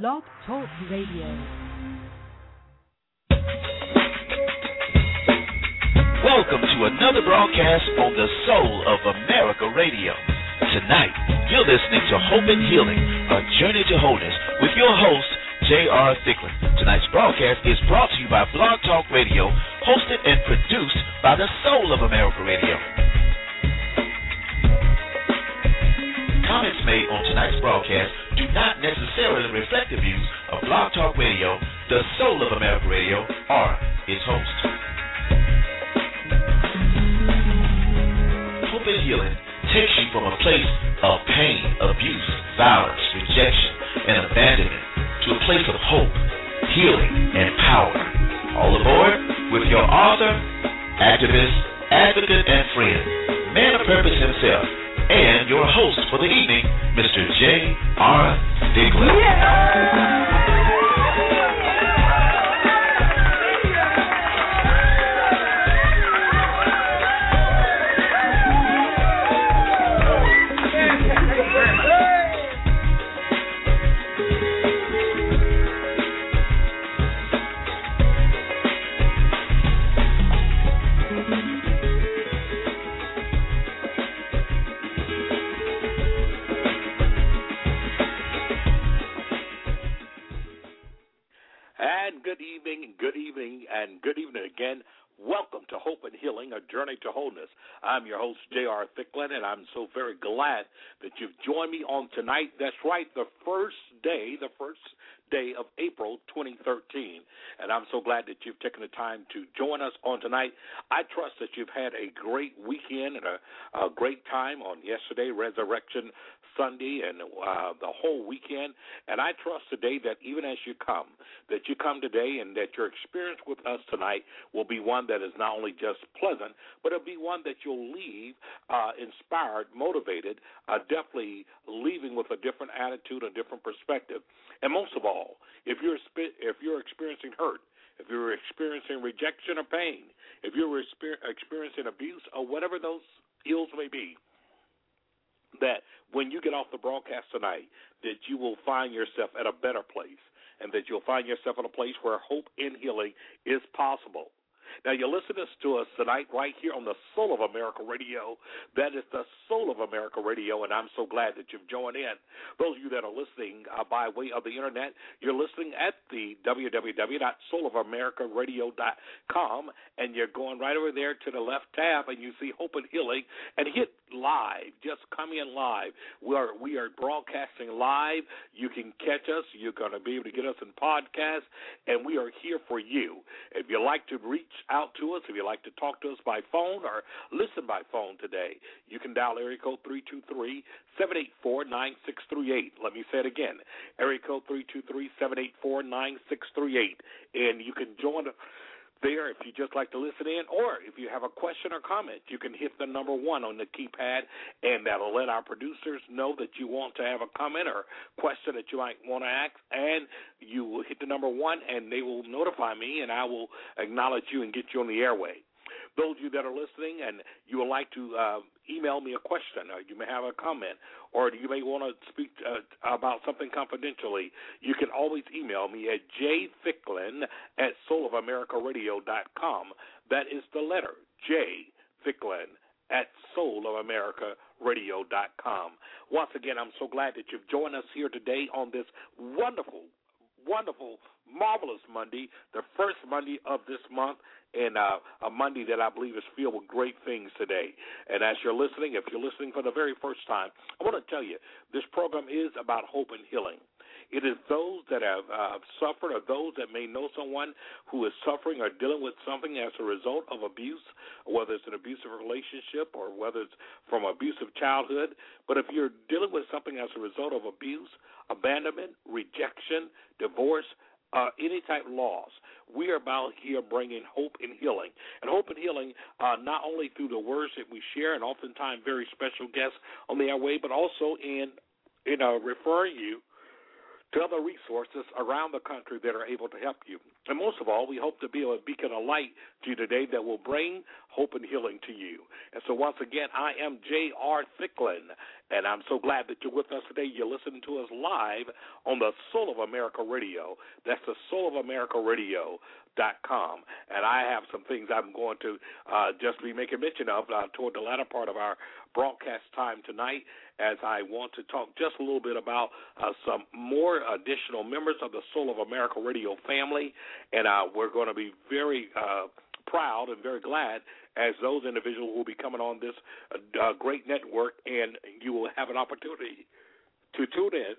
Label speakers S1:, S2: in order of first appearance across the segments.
S1: Blog Talk Radio.
S2: Welcome to another broadcast on the Soul of America Radio. Tonight, you're listening to Hope and Healing, a journey to wholeness with your host, J.R. Thicklin. Tonight's broadcast is brought to you by Blog Talk Radio, hosted and produced by the Soul of America Radio. Comments made on tonight's broadcast do not necessarily reflect the views of Blog Talk Radio, the Soul of America Radio, or its host. Hope and healing takes you from a place of pain, abuse, violence, rejection, and abandonment to a place of hope, healing, and power. All aboard with your author, activist, advocate, and friend, man of purpose himself, and your host for the evening, Mr. J. R. Thicklin.
S3: And good evening again. Welcome to Hope and Healing, a journey to wholeness. I'm your host, J.R. Thicklin, and I'm so very glad that you've joined me on tonight. That's right, the first day, the first day of April 2013. And I'm so glad that you've taken the time to join us on tonight. I trust that you've had a great weekend and a, a great time on yesterday, Resurrection Sunday, and uh, the whole weekend. And I trust today that even as you come, that you come today and that your experience with us tonight will be one that is not only just pleasant, but it'll be one that you'll leave uh, inspired, motivated, uh, definitely leaving with a different attitude, a different perspective. And most of all, if you're if you're experiencing hurt, if you're experiencing rejection or pain, if you're experiencing abuse or whatever those ills may be, that when you get off the broadcast tonight, that you will find yourself at a better place, and that you'll find yourself in a place where hope and healing is possible. Now, you're listening to us tonight right here on the Soul of America Radio. That is the Soul of America Radio, and I'm so glad that you've joined in. Those of you that are listening uh, by way of the internet, you're listening at the www.soulofamericaradio.com, and you're going right over there to the left tab, and you see Hope and Healing, and hit live. Just come in live. We are we are broadcasting live. You can catch us. You're going to be able to get us in podcast, and we are here for you. If you like to reach out to us, if you'd like to talk to us by phone or listen by phone today, you can dial area code three two three seven eight four nine six three eight. Let me say it again. Area code three two three seven eight four nine six three eight, and you can join there if you just like to listen in, or if you have a question or comment, you can hit the number one on the keypad, and that'll let our producers know that you want to have a comment or question that you might want to ask, and you will hit the number one, and they will notify me, and I will acknowledge you and get you on the airway. Those of you that are listening and you would like to uh, email me a question, or you may have a comment, or you may want to speak uh, about something confidentially, you can always email me at jthicklin at soulofamerica.radio.com. That is the letter J Thicklin at soulofamerica.radio.com. Once again, I'm so glad that you've joined us here today on this wonderful, wonderful, marvelous Monday, the first Monday of this month, and uh, a Monday that I believe is filled with great things today. And as you're listening, if you're listening for the very first time, I want to tell you this program is about hope and healing. It is those that have uh, suffered or those that may know someone who is suffering or dealing with something as a result of abuse, whether it's an abusive relationship or whether it's from abusive childhood. But if you're dealing with something as a result of abuse, abandonment, rejection, divorce, uh, any type of loss, we are about here bringing hope and healing. And hope and healing, uh, not only through the words that we share, and oftentimes very special guests on the airway, but also in you know referring you to other resources around the country that are able to help you. And most of all, we hope to be a beacon of light to you today that will bring hope and healing to you. And so, once again, I am J.R. Thicklin, And I'm so glad that you're with us today. You're listening to us live on the Soul of America Radio. That's the Soul of America Radio dot com. And I have some things I'm going to uh, just be making mention of uh, toward the latter part of our broadcast time tonight, as I want to talk just a little bit about uh, some more additional members of the Soul of America Radio family, and uh, we're going to be very uh, proud and very glad as those individuals will be coming on this uh, great network, and you will have an opportunity to tune in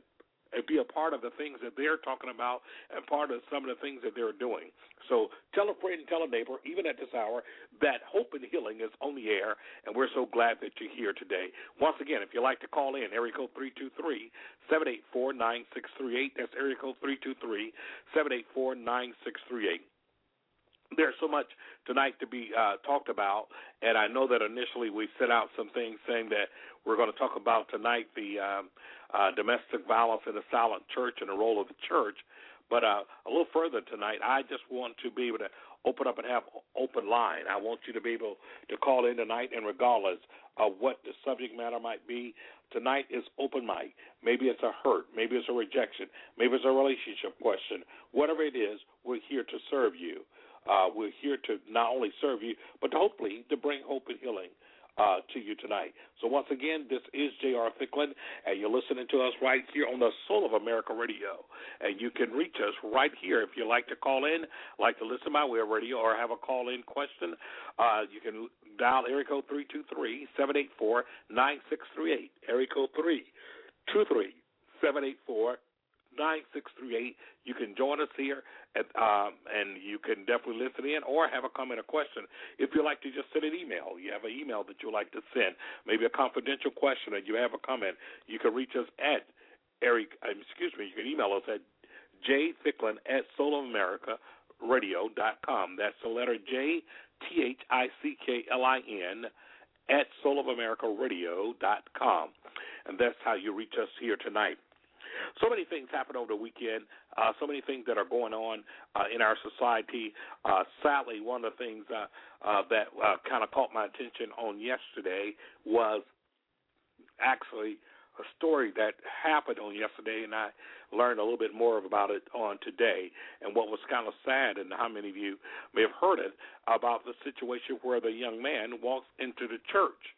S3: and be a part of the things that they're talking about and part of some of the things that they're doing. So tell a friend and tell a neighbor, even at this hour, that Hope and Healing is on the air, and we're so glad that you're here today. Once again, if you'd like to call in, area code 323 784 9638. That's area code 323 784 9638 there's so much tonight to be uh, talked about, and I know that initially we set out some things saying that we're going to talk about tonight the um, uh, domestic violence in the silent church and the role of the church. But uh, a little further tonight, I just want to be able to open up and have open line. I want you to be able to call in tonight, and regardless of what the subject matter might be, tonight is open mic. Maybe it's a hurt, maybe it's a rejection, maybe it's a relationship question. Whatever it is, we're here to serve you. Uh, we're here to not only serve you, but to hopefully to bring hope and healing uh, to you tonight. So once again, this is J.R. Thicklin, and you're listening to us right here on the Soul of America Radio. And you can reach us right here if you like to call in, like to listen by way of radio, or have a call-in question. Uh, you can dial area code 323-784-9638, area code 323-784 9638. You can join us here, at, um, and you can definitely listen in or have a comment or question. If you'd like to just send an email, you have an email that you'd like to send, maybe a confidential question, or you have a comment, you can reach us at Eric. Um, excuse me. You can email us at jthicklin at soulamerica.radio.com. That's the letter J T H I C K L I N at soulamerica.radio.com. And that's how you reach us here tonight. So many things happened over the weekend. Uh, so many things that are going on uh, in our society. Uh, sadly, one of the things uh, uh, that uh, kind of caught my attention on yesterday was actually a story that happened on yesterday, and I learned a little bit more about it on today. And what was kind of sad, and how many of you may have heard it, about the situation where the young man walks into the church.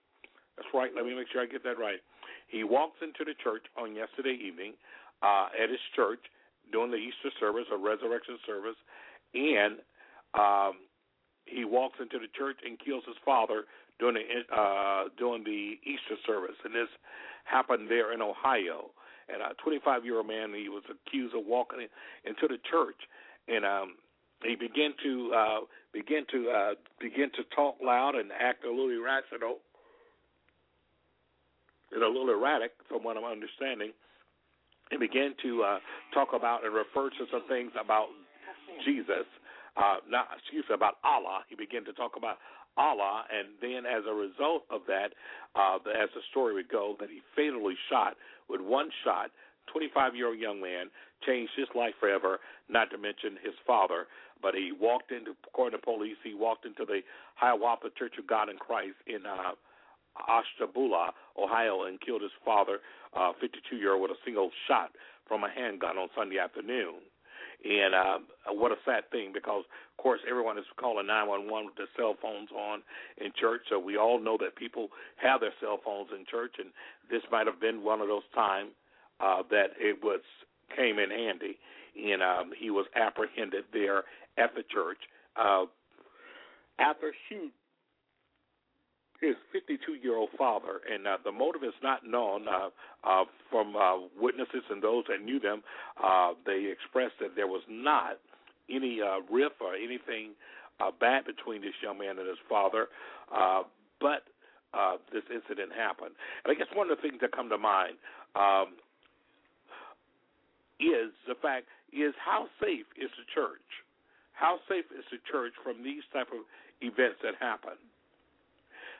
S3: That's right. Let me make sure I get that right. He walks into the church on yesterday evening uh, at his church during the Easter service or resurrection service, and um, he walks into the church and kills his father during the uh, during the Easter service, and this happened there in Ohio. And a 25 year old man, he was accused of walking in, into the church, and um, he began to uh, begin to uh, begin to talk loud and act a little irrational and a little erratic, from what I'm understanding. He began to uh, talk about and refer to some things about Jesus, uh, not excuse me, about Allah. He began to talk about Allah, and then as a result of that, uh, as the story would go, that he fatally shot with one shot. 25 year old young man changed his life forever, not to mention his father. But he walked into, according to police, he walked into the Hiawatha Church of God in Christ in uh, Ashtabula, Ohio, and killed his father, 52 uh, year old, with a single shot from a handgun on Sunday afternoon. And uh, what a sad thing because, of course, everyone is calling 911 with their cell phones on in church. So we all know that people have their cell phones in church, and this might have been one of those times uh, that it was came in handy. And um, he was apprehended there at the church. Uh, after shoot his 52 year old father, and uh, the motive is not known uh, uh, from uh, witnesses and those that knew them. Uh, they expressed that there was not any uh, riff or anything uh, bad between this young man and his father, uh, but uh, this incident happened. And I guess one of the things that come to mind um, is the fact is how safe is the church? How safe is the church from these type of events that happen?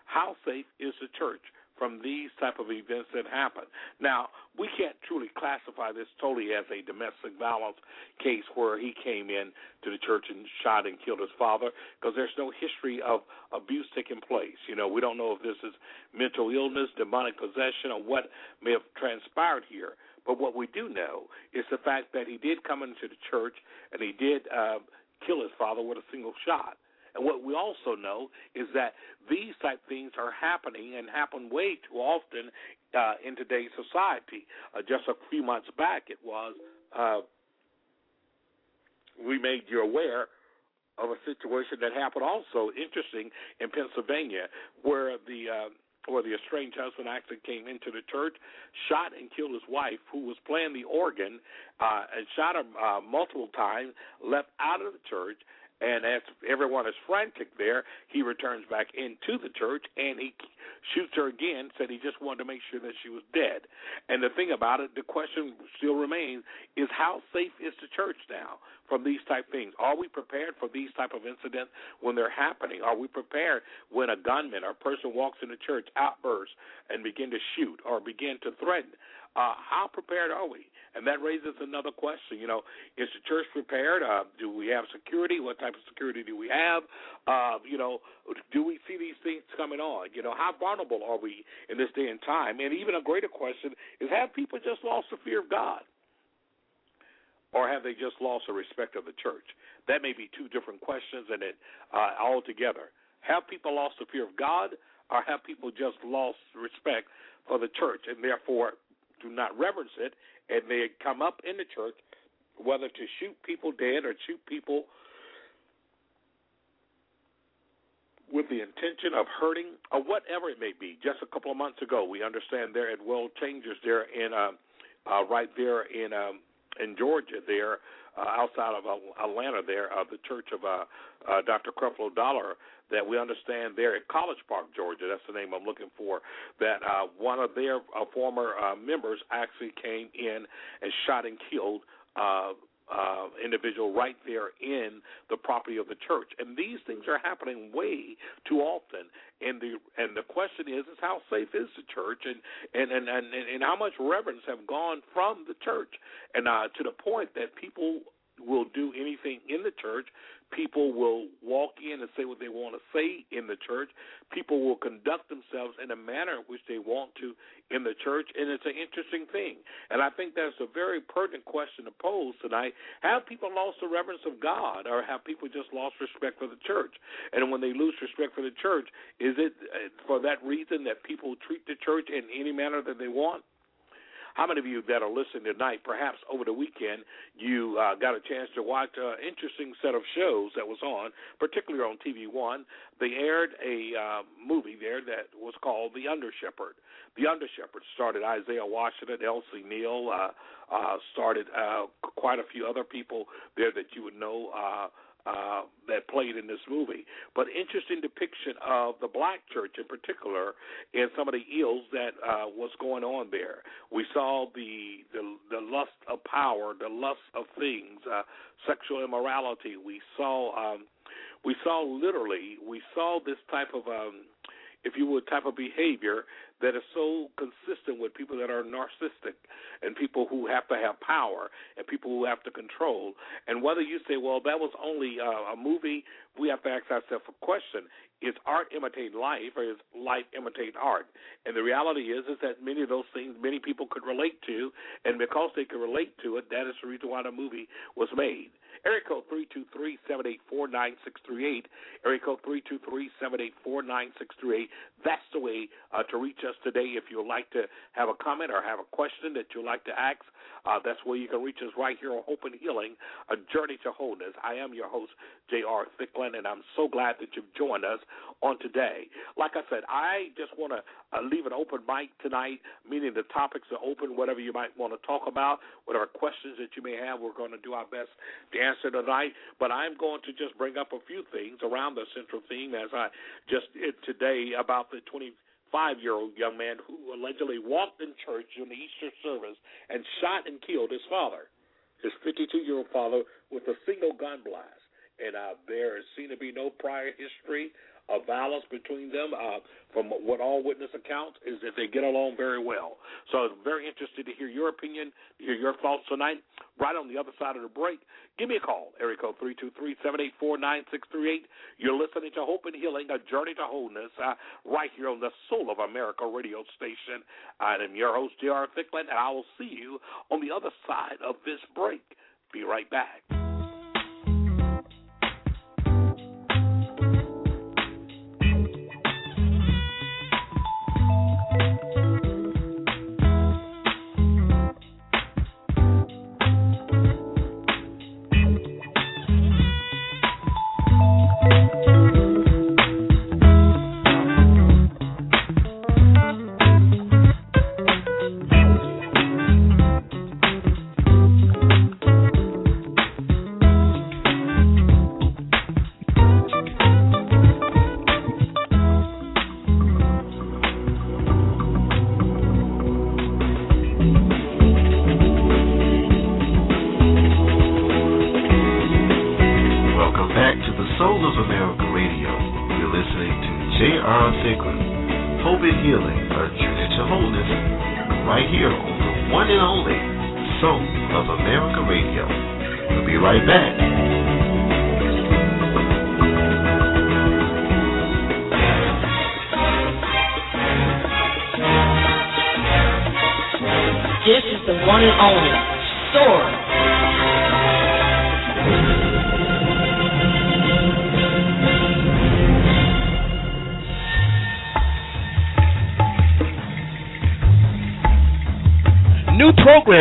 S3: How safe is the church from these type of events that happen. Now, we can't truly classify this totally as a domestic violence case where he came in to the church and shot and killed his father because there's no history of abuse taking place. You know, we don't know if this is mental illness, demonic possession, or what may have transpired here. But what we do know is the fact that he did come into the church and he did uh, kill his father with a single shot. And what we also know is that these type things are happening and happen way too often uh, in today's society. Uh, just a few months back, it was uh, we made you aware of a situation that happened also interesting in Pennsylvania, where the uh, where the estranged husband actually came into the church, shot and killed his wife, who was playing the organ, uh, and shot her uh, multiple times, left out of the church, and as everyone is frantic there, he returns back into the church and he shoots her again. Said he just wanted to make sure that she was dead. And the thing about it, the question still remains: is how safe is the church now from these type things? Are we prepared for these type of incidents when they're happening? Are we prepared when a gunman or a person walks in the church, outbursts, and begin to shoot or begin to threaten? Uh, how prepared are we? And that raises another question. You know, is the church prepared? Uh, do we have security? What type of security do we have? Uh, you know, do we see these things coming on? You know, how vulnerable are we in this day and time? And even a greater question is: Have people just lost the fear of God? or have they just lost the respect of the church? That may be two different questions, and it uh, altogether. Have people lost the fear of God, or have people just lost respect for the church, and therefore do not reverence it and they come up in the church, whether to shoot people dead or shoot people with the intention of hurting or whatever it may be. Just a couple of months ago, we understand there at World Changers there in uh, uh, right there in um, in Georgia there uh, outside of Atlanta there, uh, the Church of uh, uh, Dr. Creflo Dollar that we understand there at College Park, Georgia. That's the name I'm looking for. That uh, one of their uh, former uh, members actually came in and shot and killed. Uh, uh, individual right there in the property of the church, and these things are happening way too often. And the and the question is, is how safe is the church, and and and and, and how much reverence have gone from the church, and uh, to the point that people will do anything in the church. People will walk in and say what they want to say in the church. People will conduct themselves in a manner in which they want to in the church, and it's an interesting thing. And I think that's a very pertinent question to pose tonight. Have people lost the reverence of God, or have people just lost respect for the church? And when they lose respect for the church, is it uh, for that reason that people treat the church in any manner that they want? How many of you that are listening tonight, perhaps over the weekend, you uh, got a chance to watch an interesting set of shows that was on, particularly on TV One? They aired a uh, movie there that was called The Under Shepherd. The Under Shepherd started Isaiah Washington, Elise Neal, uh, uh, started uh, quite a few other people there that you would know. Uh, uh, that played in this movie. But interesting depiction of the black church in particular and some of the ills that uh, was going on there. We saw the, the the lust of power, the lust of things, uh, sexual immorality. We saw um, we saw literally we saw this type of um, if you would, type of behavior that is so consistent with people that are narcissistic and people who have to have power and people who have to control. And whether you say, well, that was only uh, a movie, we have to ask ourselves a question. Is art imitate life or is life imitate art? And the reality is is that many of those things many people could relate to and because they could relate to it, that is the reason why the movie was made. Area code 323-784-9638. Area code 323-784-9638. That's the way uh, to reach us today. If you'd like to have a comment or have a question that you'd like to ask, uh, that's where you can reach us right here on Hope and Healing, A Journey to Wholeness. I am your host, J.R. Thicklin, and I'm so glad that you've joined us on today. Like I said, I just want to uh, leave an open mic tonight, meaning the topics are open, whatever you might want to talk about, whatever questions that you may have, we're going to do our best to answer tonight. But I'm going to just bring up a few things around the central theme as I just did today about the 25 year old young man who allegedly walked in church during the Easter service and shot and killed his father, his 52 year old father, with a single gun blast. And uh, there seemed to be no prior history of violence between them. Uh, from what all witness accounts, is that they get along very well. So I'm very interested to hear your opinion, hear your thoughts tonight. Right on the other side of the break, give me a call, area code three two three seven eight four nine six three eight. You're listening to Hope and Healing, a journey to wholeness, uh, right here on the Soul of America radio station. I am your host, J.R. Thicklin, and I will see you on the other side of this break. Be right back.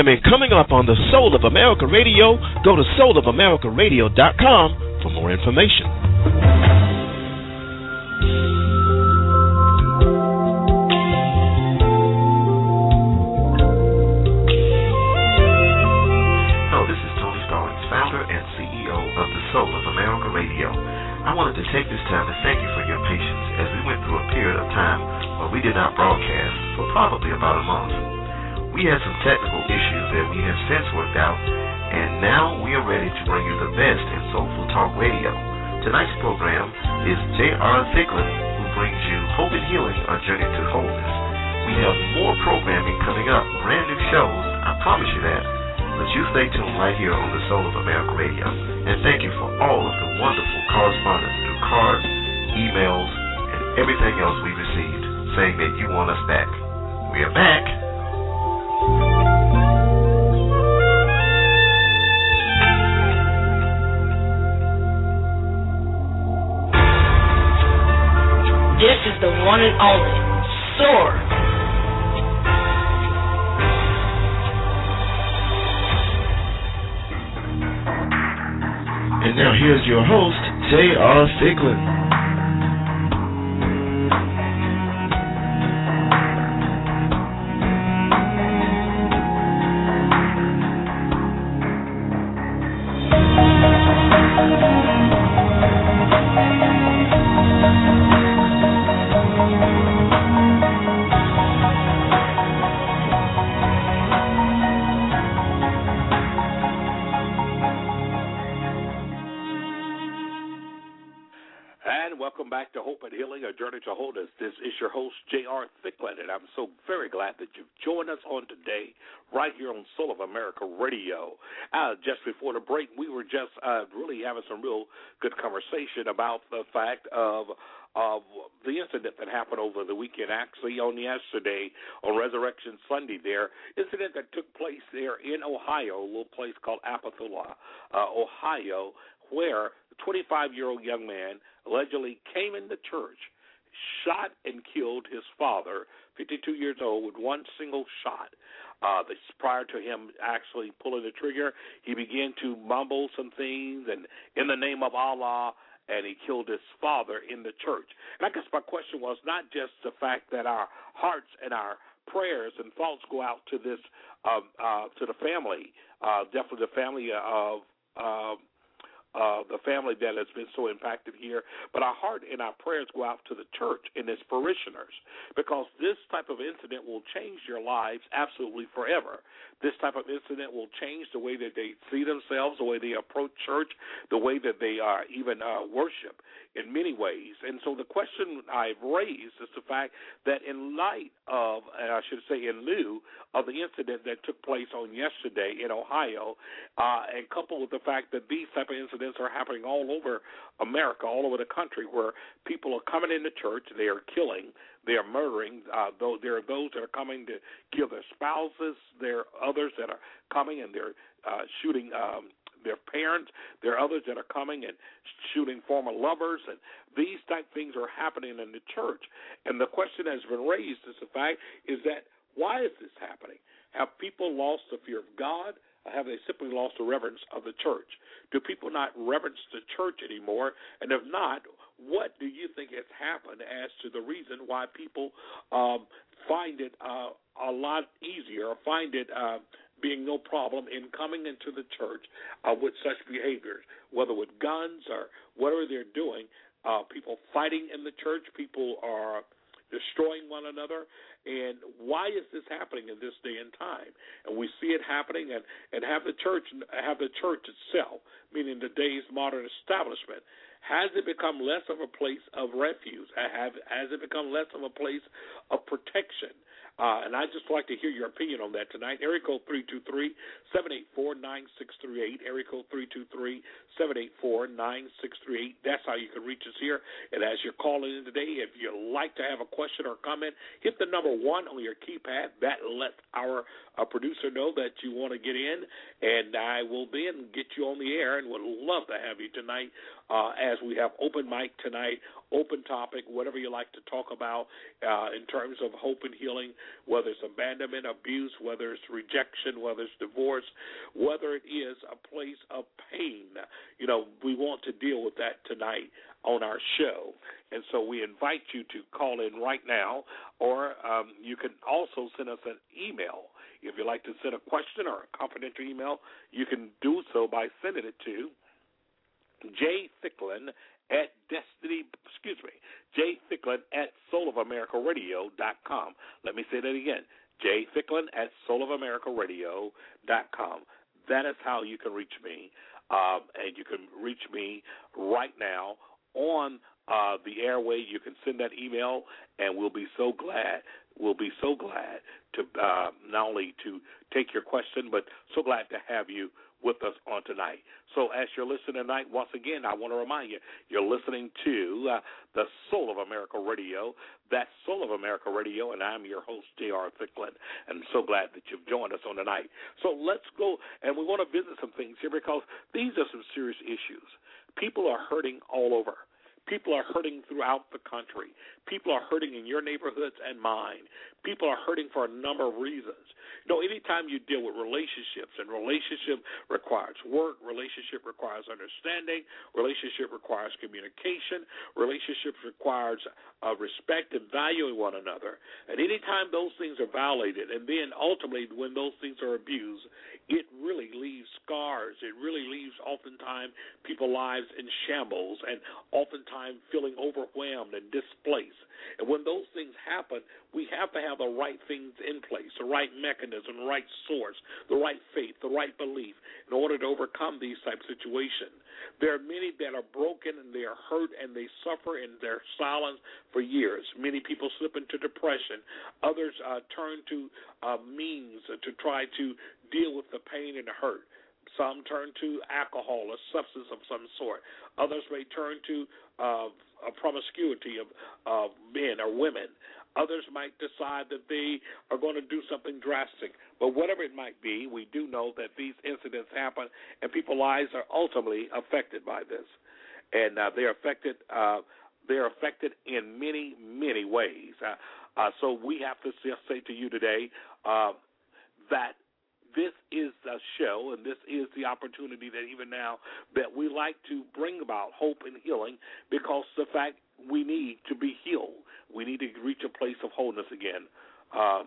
S2: Programming coming up on the Soul of America Radio. Go to soulamericaradio.com for more information.
S1: I wanted to take this time to thank you for your patience as we went through a period of time where we did not broadcast for probably about a month. We had some technical now we are ready to bring you the best in soulful talk radio. Tonight's program is J.R. Thicklin, who brings you Hope and Healing, a journey to wholeness. We have more programming coming up, brand new shows, I promise you that. But you stay tuned right here on the Soul of America Radio. And thank you for all of the wonderful correspondence through cards, emails, and everything else we received saying that you want us back. We are back.
S4: One and only Sword.
S2: And now here's your host, J.R. Thicklin.
S3: About the fact of of the incident that happened over the weekend, actually on yesterday on Resurrection Sunday. There incident that took place there in Ohio, a little place called Ashtabula, uh, Ohio, where a 25 year old young man allegedly came in the church, shot and killed his father, 52 years old, with one single shot. Uh, this, prior to him actually pulling the trigger, he began to mumble some things and in the name of Allah, and he killed his father in the church. And I guess my question was not just the fact that our hearts and our prayers and thoughts go out to this, um, uh, to the family, uh, definitely the family of. Uh, uh, the family that has been so impacted here. But our heart and our prayers go out to the church and its parishioners because this type of incident will change your lives absolutely forever. This type of incident will change the way that they see themselves, the way they approach church, the way that they uh, even uh, worship in many ways. And so the question I've raised is the fact that in light of, and I should say in lieu of the incident that took place on yesterday in Ohio, uh, and coupled with the fact that these type of incidents incidents are happening all over America, all over the country, where people are coming into church, they are killing, they are murdering. Uh, though there are those that are coming to kill their spouses, there are others that are coming and they're uh, shooting. Um, their parents. There are others that are coming and shooting former lovers, and these type things are happening in the church. And the question that's been raised is the fact is that why is this happening? Have people lost the fear of God? have they simply lost the reverence of the church? Do people not reverence the church anymore? And if not, what do you think has happened as to the reason why people um, find it uh, a lot easier or find it uh, being no problem in coming into the church uh, with such behaviors, whether with guns or whatever they're doing? Uh, people fighting in the church, people are destroying one another. And why is this happening in this day and time? And we see it happening, and and have the church have the church itself, meaning today's modern establishment, has it become less of a place of refuge? Have has it become less of a place of protection? Uh, and I'd just like to hear your opinion on that tonight. Area code 323 784 9638. Area code 323 784 9638. That's how you can reach us here. And as you're calling in today, if you'd like to have a question or comment, hit the number one on your keypad. That lets our uh, producer know that you want to get in, and I will then get you on the air and would love to have you tonight uh, as we have open mic tonight, open topic, whatever you like to talk about uh, in terms of hope and healing, whether it's abandonment, abuse, whether it's rejection, whether it's divorce, whether it is a place of pain. You know, we want to deal with that tonight on our show. And so we invite you to call in right now, or um, you can also send us an email. If you'd like to send a question or a confidential email, you can do so by sending it to J. Thicklin at Destiny, excuse me, J. Thicklin at soulofamerica.radio.com. Let me say that again. J. Thicklin at soulofamerica.radio.com. That is how you can reach me. Um, and you can reach me right now on uh, the airway. You can send that email, and we'll be so glad. We'll be so glad to uh, not only to take your question, but so glad to have you with us on tonight. So, as you're listening tonight, once again, I want to remind you, you're listening to uh, the Soul of America Radio. That's Soul of America Radio, and I'm your host, J.R. Thicklin. And so glad that you've joined us on tonight. So, let's go, and we want to visit some things here because these are some serious issues. People are hurting all over. People are hurting throughout the country. People are hurting in your neighborhoods and mine. People are hurting for a number of reasons. You know, anytime you deal with relationships, and relationship requires work, relationship requires understanding, relationship requires communication, relationships requires uh, respect and valuing one another. And anytime those things are violated, and then ultimately when those things are abused, it really leaves scars. It really leaves oftentimes people's lives in shambles and oftentimes feeling overwhelmed and displaced. And when those things happen, we have to have the right things in place, the right mechanism, the right source, the right faith, the right belief in order to overcome these type of situations. There are many that are broken and they are hurt and they suffer in their silence for years. Many people slip into depression. Others uh, turn to uh, means to try to deal with the pain and the hurt. Some turn to alcohol or substance of some sort. Others may turn to uh, a promiscuity of, of men or women. Others might decide that they are going to do something drastic. But whatever it might be, we do know that these incidents happen, and people's lives are ultimately affected by this, and uh, they're affected. Uh, they're affected in many, many ways. Uh, uh, so we have to say to you today uh, that this is a show and this is the opportunity that even now that we like to bring about hope and healing because the fact we need to be healed. We need to reach a place of wholeness again. Uh,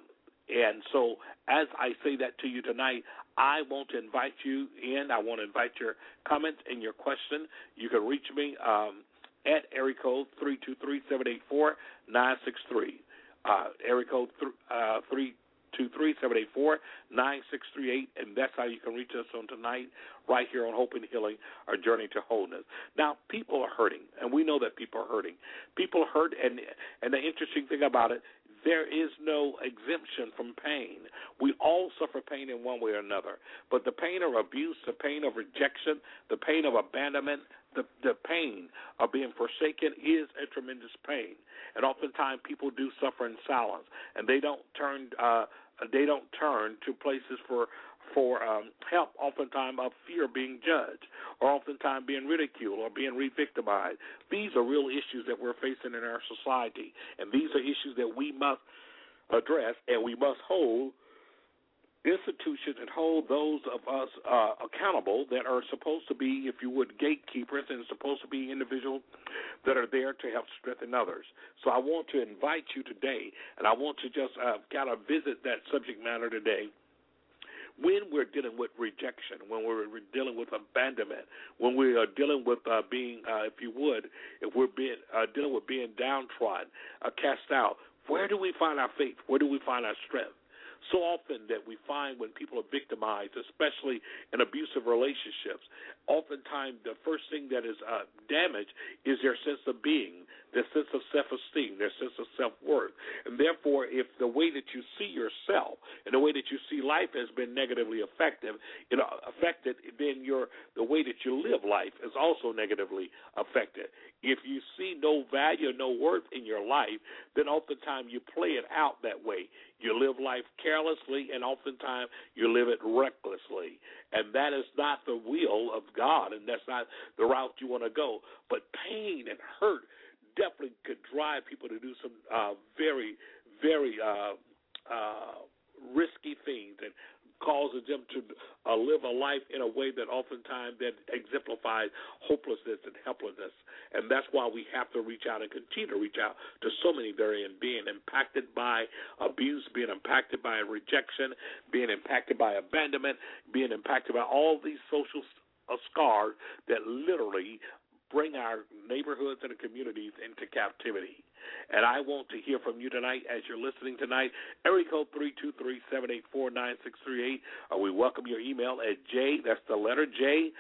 S3: And so, as I say that to you tonight, I want to invite you in. I want to invite your comments and your question. You can reach me um, at area code three two three seven eight four nine six three. Uh, area code th- uh, three two three seven eight four nine six three eight, and that's how you can reach us on tonight, right here on Hope and Healing, our journey to wholeness. Now, people are hurting, and we know that people are hurting. People hurt, and and the interesting thing about it, there is no exemption from pain. We all suffer pain in one way or another. But the pain of abuse, the pain of rejection, the pain of abandonment, the the pain of being forsaken is a tremendous pain. And oftentimes people do suffer in silence, and they don't turn uh, they don't turn to places for for um, help, oftentimes of fear being judged, or oftentimes being ridiculed or being re-victimized. These are real issues that we're facing in our society, and these are issues that we must address and we must hold institutions and hold those of us uh, accountable that are supposed to be, if you would, gatekeepers and supposed to be individuals that are there to help strengthen others. So I want to invite you today, and I want to just uh, kind of visit that subject matter today when we're dealing with rejection, when we're dealing with abandonment, when we are dealing with uh, being, uh, if you would, if we're being uh, dealing with being downtrodden, uh, cast out, where do we find our faith? Where do we find our strength? So often that we find when people are victimized, especially in abusive relationships, oftentimes the first thing that is uh, damaged is their sense of being, their sense of self-esteem, their sense of self-worth. And therefore, if the way that you see yourself and the way that you see life has been negatively affected, you know, affected, then your the way that you live life is also negatively affected. If you see no value, no worth in your life, then oftentimes you play it out that way. You live life carelessly, and oftentimes you live it recklessly. And that is not the will of God, and that's not the route you want to go. But pain and hurt definitely could drive people to do some uh, very, very uh, uh, risky things and causes them to uh, live a life in a way that oftentimes that exemplifies hopelessness and helplessness. And that's why we have to reach out and continue to reach out to so many various being impacted by abuse, being impacted by rejection, being impacted by abandonment, being impacted by all these social uh, scars that literally bring our neighborhoods and communities into captivity. And I want to hear from you tonight as you're listening tonight. Area code 323-784-9638. Uh, we welcome your email at J, that's the letter J,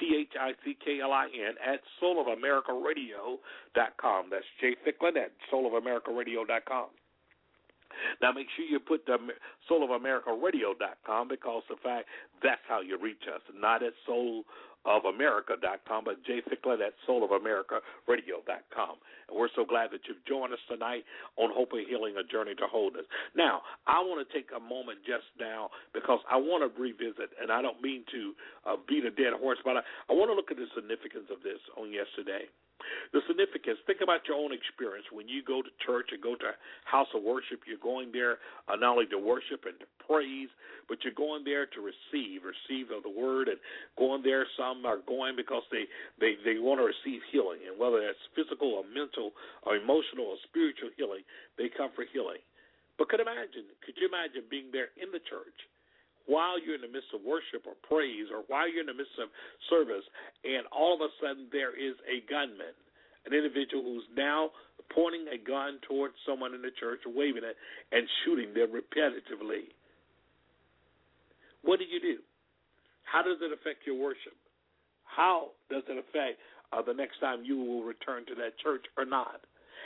S3: T-H-I-C-K-L-I-N, at soulamericaradio.com. That's J Thicklin at soulamericaradio.com. Now make sure you put the soulofamerica.radio.com because the fact that's how you reach us, not at soul of America.com, but Jay Thicklin at soulofamerica.radio.com. And we're so glad that you've joined us tonight on Hope and Healing, a journey to wholeness. Now, I want to take a moment just now because I want to revisit, and I don't mean to uh, beat a dead horse, but I, I want to look at the significance of this on yesterday. The significance, think about your own experience. When you go to church and go to house of worship, you're going there uh, not only to worship and to praise, but you're going there to receive, receive of the word, and going there. Some are going because they they they want to receive healing, and whether that's physical or mental or emotional or spiritual healing, they come for healing. But could imagine, could you imagine being there in the church? while you're in the midst of worship or praise or while you're in the midst of service, and all of a sudden there is a gunman, an individual who's now pointing a gun towards someone in the church, waving it, and shooting them repetitively. What do you do? How does it affect your worship? How does it affect uh, the next time you will return to that church or not?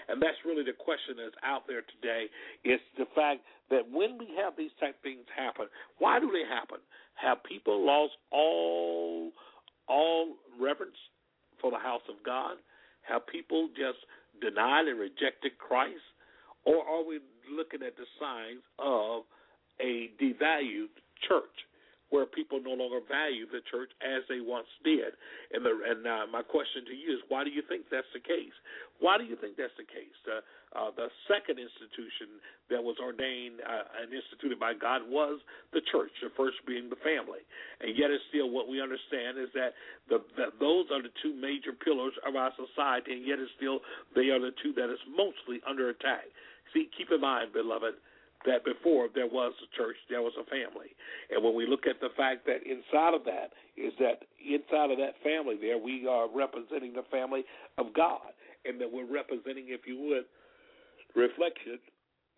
S3: And that's really the question that's out there today. It's the fact that when we have these type things happen, why do they happen? Have people lost all all reverence for the house of God? Have people just denied and rejected Christ? Or are we looking at the signs of a devalued church? Where people no longer value the church as they once did. And the and uh, my question to you is, why do you think that's the case? Why do you think that's the case? Uh, the second institution that was ordained uh, and instituted by God was the church. The first being the family, and yet it's still what we understand is that the that those are the two major pillars of our society, and yet it's still they are the two that is mostly under attack. See, keep in mind, beloved, that before there was a church, there was a family. And when we look at the fact that inside of that is that inside of that family there, we are representing the family of God. And that we're representing, if you would, reflection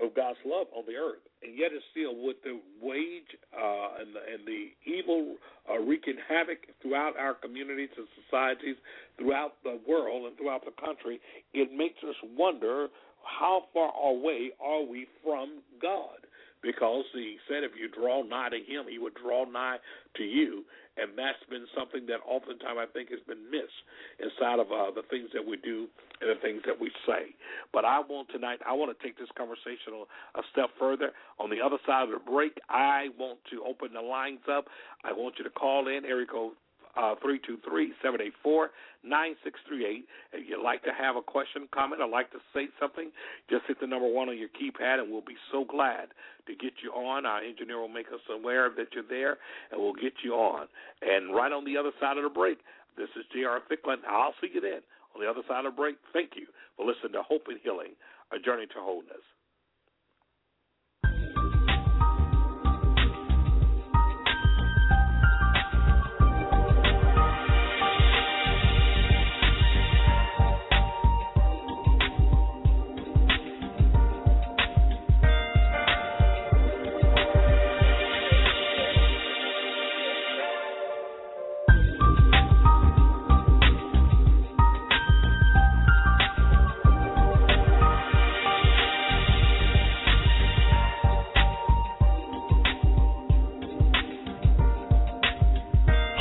S3: of God's love on the earth. And yet, it's still with the wage uh, and, the, and the evil uh, wreaking havoc throughout our communities and societies, throughout the world and throughout the country, it makes us wonder how far away are we from God? Because he said, if you draw nigh to him, he would draw nigh to you. And that's been something that oftentimes I think has been missed inside of uh, the things that we do and the things that we say. But I want tonight, I want to take this conversation a step further. On the other side of the break, I want to open the lines up. I want you to call in, code uh, 323-784-9638. If you'd like to have a question, comment, or like to say something, just hit the number one on your keypad, and we'll be so glad to get you on. Our engineer will make us aware that you're there, and we'll get you on. And right on the other side of the break, this is J.R. Thicklin. I'll see you then. On the other side of the break, thank you for listening to Hope and Healing, a journey to wholeness.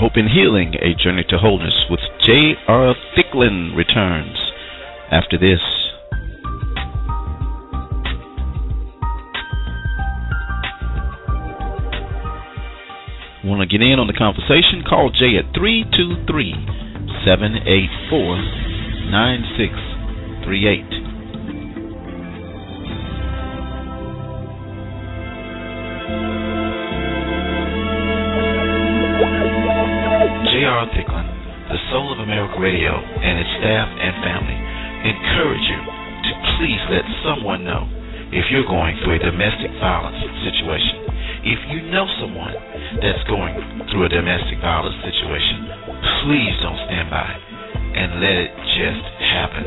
S2: Hope and Healing, A Journey to Wholeness with J.R. Thicklin returns after this. Want to get in on the conversation? Call Jay at 323 784 9638. Radio, and its staff and family encourage you to please let someone know if you're going through a domestic violence situation. If you know someone that's going through a domestic violence situation, please don't stand by and let it just happen.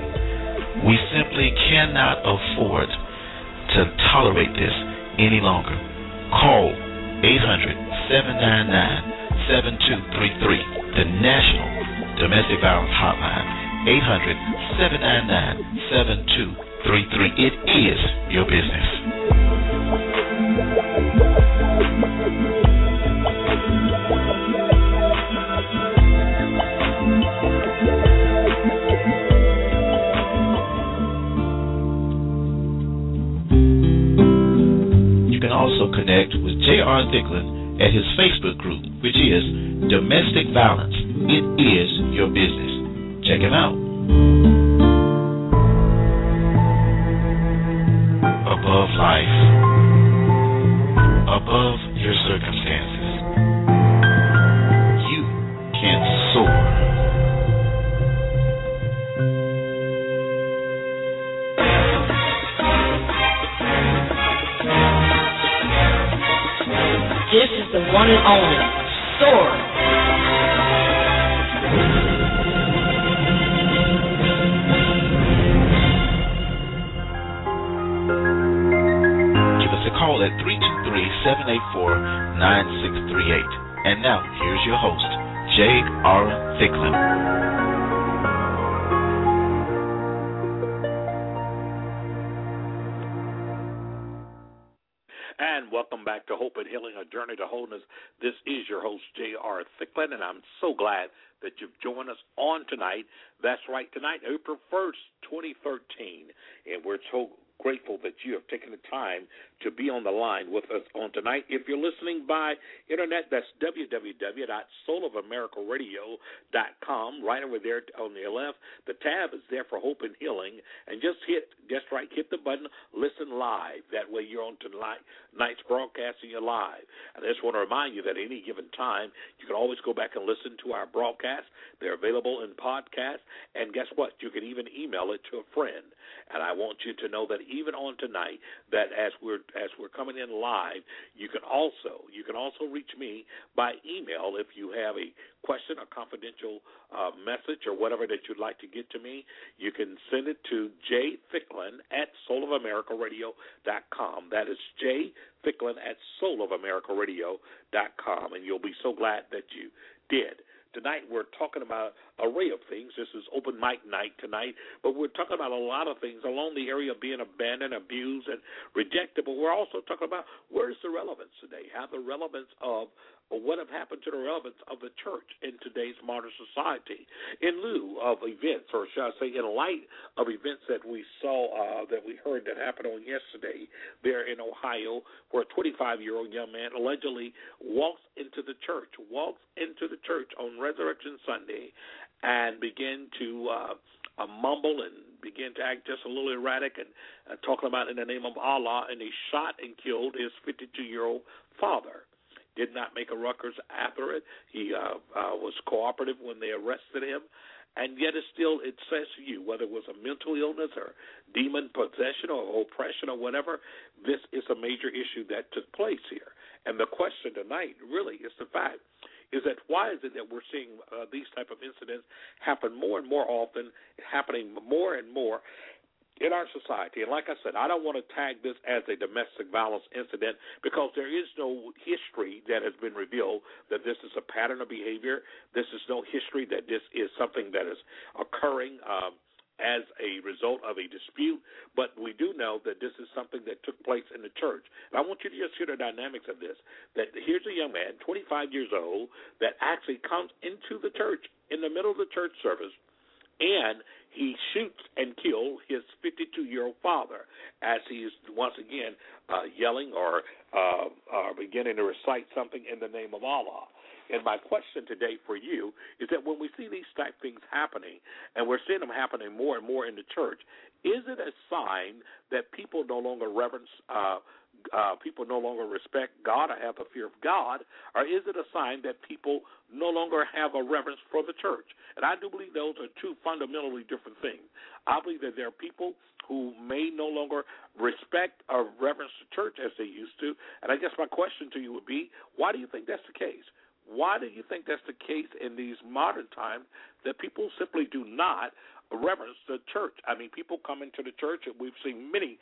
S2: We simply cannot afford to tolerate this any longer. Call 800 799 7233, the National Domestic Violence Hotline, 800 799 7233. It is your business. You can also connect with J.R. Thicklin at his Facebook group, which is Domestic Violence. It is your business. Check him out. Above life, above your circumstances, you can soar.
S4: This is the one and only Soar.
S2: Us a call at 323-784-9638. And now, here's your host, J.R. Thicklin.
S3: And welcome back to Hope and Healing, a journey to wholeness. This is your host, J.R. Thicklin, and I'm so glad that you've joined us on tonight. That's right, tonight, April 1st, 2013. And we're so grateful that you have taken the time to be on the line with us on tonight. If you're listening by internet, that's www.soulofamericaradio.com. Right over there on the left, the tab is there for Hope and Healing, and just hit, just right, hit the button, listen live. That way, you're on tonight's broadcast and you're live. And I just want to remind you that at any given time, you can always go back and listen to our broadcast. They're available in podcast, and guess what? You can even email it to a friend. And I want you to know that even on tonight that as we're as we're coming in live, you can also you can also reach me by email if you have a question, a confidential uh, message, or whatever that you'd like to get to me. You can send it to J Thicklin at soulamericaradio.com. That is J Thicklin at soulamericaradio.com, and you'll be so glad that you did. Tonight we're talking about array of things. This is open mic night tonight, but we're talking about a lot of things along the area of being abandoned, abused, and rejected. But we're also talking about where's the relevance today? How the relevance of what have happened to the relevance of the church in today's modern society in lieu of events, or shall I say, in light of events that we saw, uh, that we heard that happened on yesterday there in Ohio, where a 25 year old young man allegedly walks into the church, walks into the church on Resurrection Sunday and began to uh, uh, mumble and begin to act just a little erratic and uh, talking about in the name of Allah, and he shot and killed his 52 year old father did not make a ruckus after it. He uh, uh, was cooperative when they arrested him. And yet, it still it says to you whether it was a mental illness or demon possession or oppression or whatever. This is a major issue that took place here. And the question tonight really is the fact is that why is it that we're seeing uh, these type of incidents happen more and more often, happening more and more, in our society. And like I said, I don't want to tag this as a domestic violence incident because there is no history that has been revealed that this is a pattern of behavior. This is no history that this is something that is occurring. Um, as a result of a dispute, but we do know that this is something that took place in the church. And I want you to just hear the dynamics of this. That here's a young man, 25 years old, that actually comes into the church in the middle of the church service, and he shoots and kills his 52 year old father as he's once again uh, yelling or uh, uh, beginning to recite something in the name of Allah. And my question today for you is that when we see these type things happening, and we're seeing them happening more and more in the church, is it a sign that people no longer reverence uh, uh, people no longer respect God or have a fear of God, or is it a sign that people no longer have a reverence for the church? And I do believe those are two fundamentally different things. I believe that there are people who may no longer respect or reverence the church as they used to. And I guess my question to you would be, why do you think that's the case? Why do you think that's the case in these modern times that people simply do not reverence the church. I mean, people come into the church, and we've seen many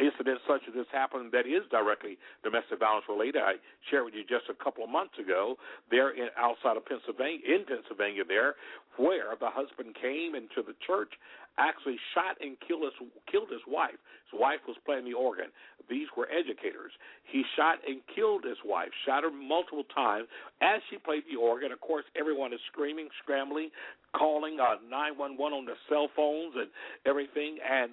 S3: incidents such as this happen that is directly domestic violence related. I shared with you just a couple of months ago there in, outside of Pennsylvania, in Pennsylvania, there where the husband came into the church, actually shot and killed his killed his wife. His wife was playing the organ. These were educators. He shot and killed his wife, shot her multiple times as she played the organ. Of course, everyone is screaming, scrambling, calling uh, 911 on their cell phones and everything. And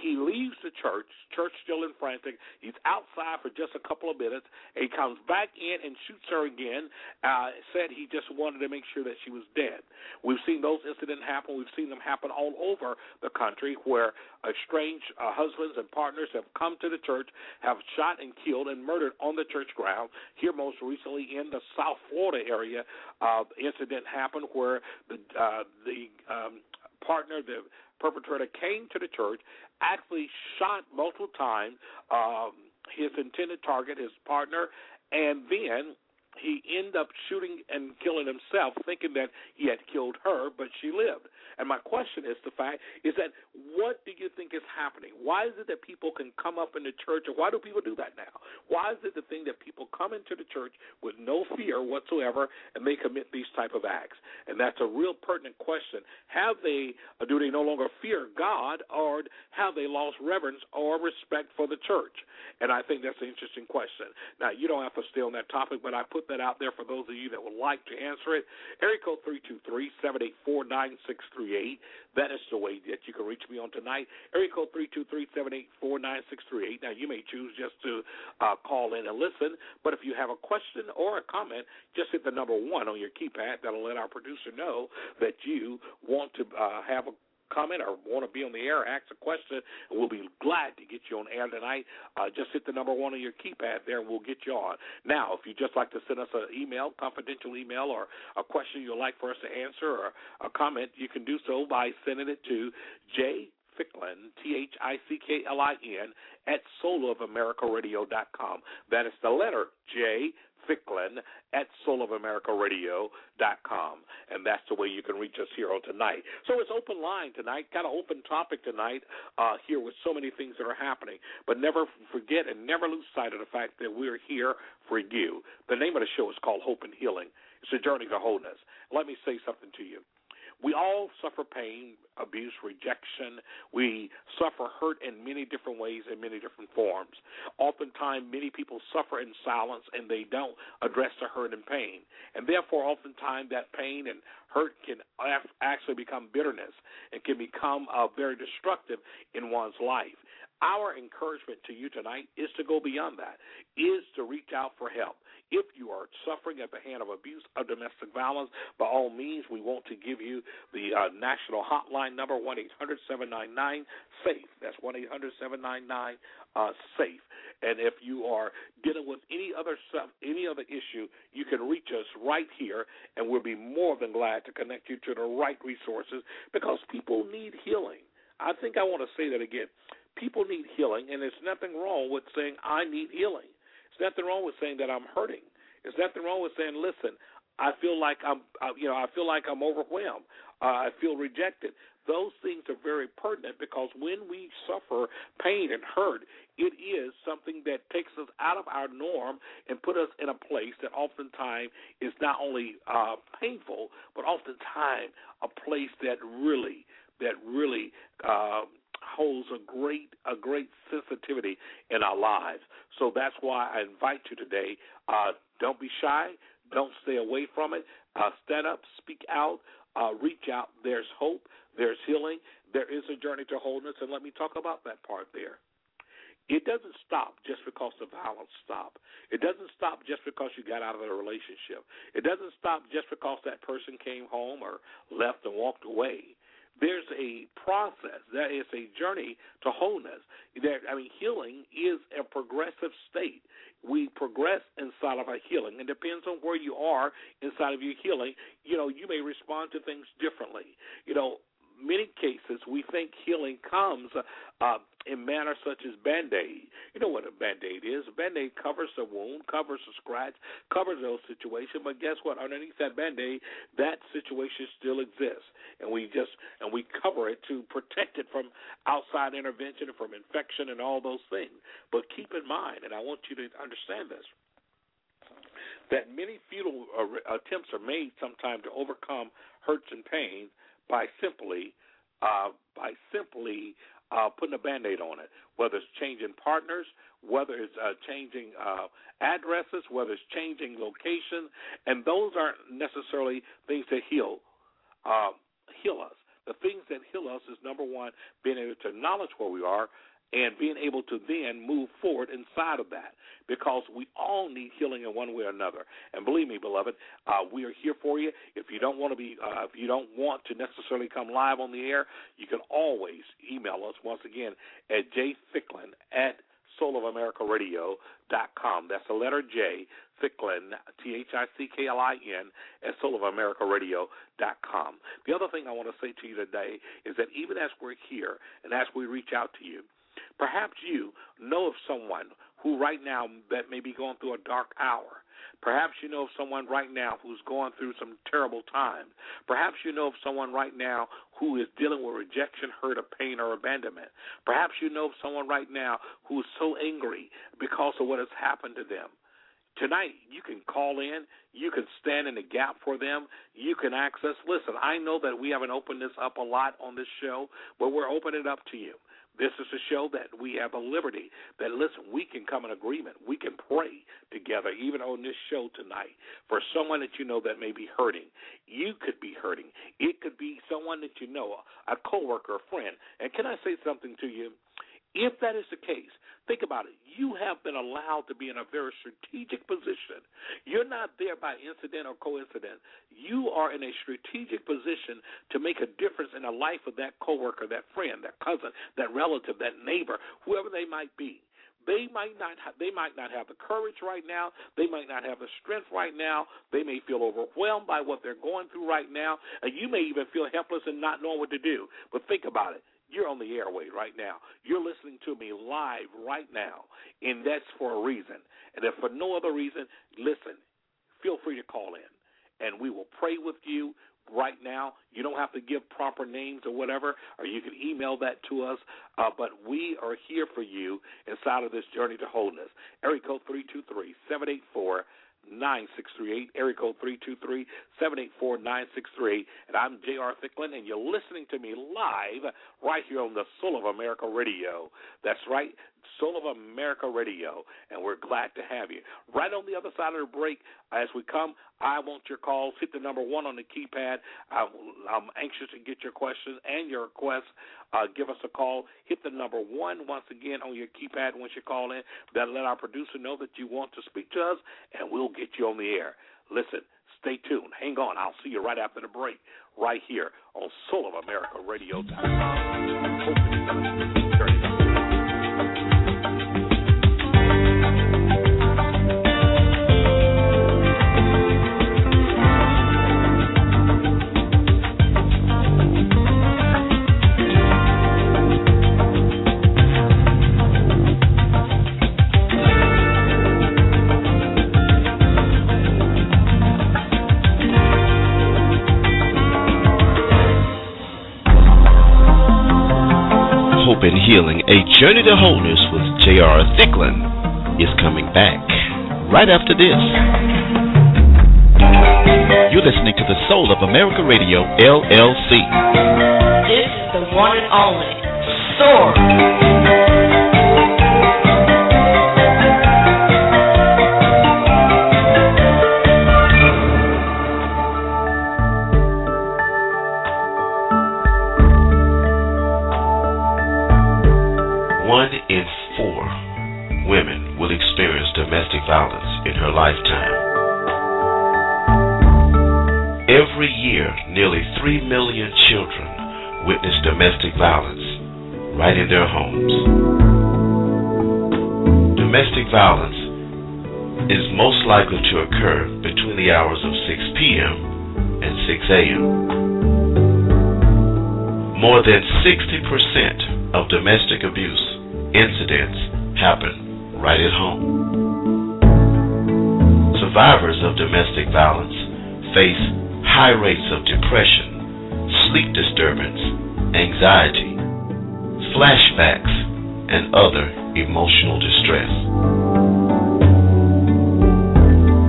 S3: he leaves the church, church still in frantic. He's outside for just a couple of minutes. He comes back in and shoots her again. Uh, said he just wanted to make sure that she was dead. We've seen those incidents happen. We've seen them happen all over the country where estranged uh, husbands and partners have come to the church, have shot and killed and murdered on the church ground. Here, most recently in the South Florida area, uh, incident happened where the uh, the um, partner, the perpetrator, came to the church, actually shot multiple times um, his intended target, his partner, and then he ended up shooting and killing himself, thinking that he had killed her, but she lived. And my question is the fact is that what do you think is happening? Why is it that people can come up in the church, or why do people do that now? Why is it the thing that people come into the church with no fear whatsoever and they commit these type of acts? And that's a real pertinent question. Have they, or do they no longer fear God, or have they lost reverence or respect for the church? And I think that's an interesting question. Now you don't have to stay on that topic, but I put that out there for those of you that would like to answer it. Area code three two three seven eight four nine six three. That is the way that you can reach me on tonight. Area code three two three seven eight four nine six three eight. Now you may choose just to uh, call in and listen, but if you have a question or a comment, just hit the number one on your keypad. That'll let our producer know that you want to uh, have a comment or want to be on the air, ask a question, and we'll be glad to get you on air tonight. Uh, just hit the number one on your keypad there, and we'll get you on. Now, if you'd just like to send us an email, confidential email, or a question you'd like for us to answer or a comment, you can do so by sending it to J Thicklin, T H I C K L I N, at soulofamericaradio.com. That is the letter J, Thicklin, at soulofamericaradio.com. And that's the way you can reach us here on tonight. So it's open line tonight, kind of open topic tonight uh, here with so many things that are happening. But never forget and never lose sight of the fact that we're here for you. The name of the show is called Hope and Healing. It's a journey to wholeness. Let me say something to you. We all suffer pain, abuse, rejection. We suffer hurt in many different ways, in many different forms. Oftentimes, many people suffer in silence and they don't address the hurt and pain. And therefore, oftentimes, that pain and hurt can actually become bitterness and can become uh, very destructive in one's life. Our encouragement to you tonight is to go beyond that, is to reach out for help. If you are suffering at the hand of abuse of domestic violence, by all means, we want to give you the uh, national hotline number, 1 800 799 SAFE. That's 1 800 799 uh, SAFE. And if you are dealing with any other stuff, any other issue, you can reach us right here, and we'll be more than glad to connect you to the right resources because people need healing. I think I want to say that again people need healing, and there's nothing wrong with saying I need healing. There's nothing wrong with saying that I'm hurting. There's nothing wrong with saying, listen, I feel like I'm, you know, I feel like I'm overwhelmed. Uh, I feel rejected. Those things are very pertinent because when we suffer pain and hurt, it is something that takes us out of our norm and put us in a place that oftentimes is not only uh, painful, but oftentimes a place that really, that really uh, holds a great a great sensitivity in our lives. So that's why I invite you today. Uh, don't be shy. Don't stay away from it. Uh, stand up, speak out, uh, reach out. There's hope. There's healing. There is a journey to wholeness, and let me talk about that part there. It doesn't stop just because the violence stopped. It doesn't stop just because you got out of the relationship. It doesn't stop just because that person came home or left and walked away there's a process. That is a journey to wholeness. That I mean, healing is a progressive state. We progress inside of our healing. It depends on where you are inside of your healing. You know, you may respond to things differently. You know, many cases, we think healing comes uh, in manners such as band aid. You know what a band aid is? A band aid covers a wound, covers a scratch, covers those situation. But guess what? Underneath that band aid, that situation still exists, and we just and we cover it to protect it from outside intervention, from infection, and all those things. But keep in mind, and I want you to understand this that many futile uh, attempts are made sometimes to overcome hurts and pain by simply uh, by simply uh, putting a band-aid on it, whether it's changing partners, whether it's uh, changing uh, addresses, whether it's changing location, and those aren't necessarily things that heal uh, heal us. The things that heal us is number one, being able to acknowledge where we are and being able to then move forward inside of that because we all need healing in one way or another. And believe me, beloved, uh, we are here for you. If you don't want to be, uh, if you don't want to necessarily come live on the air, you can always email us once again at jthicklin at soulofamericaradio.com. That's the letter J, Thicklin, T H I C K L I N, at soulofamericaradio.com. The other thing I want to say to you today is that even as we're here and as we reach out to you, Perhaps you know of someone who right now that may be going through a dark hour. Perhaps you know of someone right now who's going through some terrible times. Perhaps you know of someone right now who is dealing with rejection, hurt, or pain, or abandonment. Perhaps you know of someone right now who is so angry because of what has happened to them. Tonight, you can call in. You can stand in the gap for them. You can access. Listen, I know that we haven't opened this up a lot on this show, but we're opening it up to you. This is to show that we have a liberty that, listen, we can come in agreement. We can pray together, even on this show tonight, for someone that you know that may be hurting. You could be hurting. It could be someone that you know, a coworker, a friend. And can I say something to you? If that is the case, think about it. You have been allowed to be in a very strategic position. You're not there by incident or coincidence. You are in a strategic position to make a difference in the life of that coworker, that friend, that cousin, that relative, that neighbor, whoever they might be. They might not have, they might not have the courage right now. They might not have the strength right now. They may feel overwhelmed by what they're going through right now, and you may even feel helpless and not knowing what to do. But think about it you're on the airway right now. You're listening to me live right now, and that's for a reason. And if for no other reason, listen, feel free to call in, and we will pray with you right now. You don't have to give proper names or whatever, or you can email that to us. Uh, but we are here for you inside of this journey to wholeness. Area code 323 784 9638, area code 323 784 9638. And I'm J.R. Thicklin, and you're listening to me live right here on the Soul of America Radio. That's right, Soul of America Radio, and we're glad to have you. Right on the other side of the break, as we come, I want your calls. Hit the number one on the keypad. I'm, I'm anxious to get your questions and your requests. Uh, give us a call. Hit the number one once again on your keypad once you call in. That'll let our producer know that you want to speak to us, and we'll get you on the air. Listen, stay tuned. Hang on. I'll see you right after the break, right here on Soul of America Radio.
S1: A journey to wholeness with J.R. Thicklin is coming back right after this. You're listening to the Soul of America Radio, LLC.
S4: This is the one and only Soar.
S1: 3 million children witness domestic violence right in their homes. Domestic violence is most likely to occur between the hours of 6 p.m. and 6 a.m. More than 60% of domestic abuse incidents happen right at home. Survivors of domestic violence face high rates of depression, sleep disturbance, anxiety, flashbacks, and other emotional distress.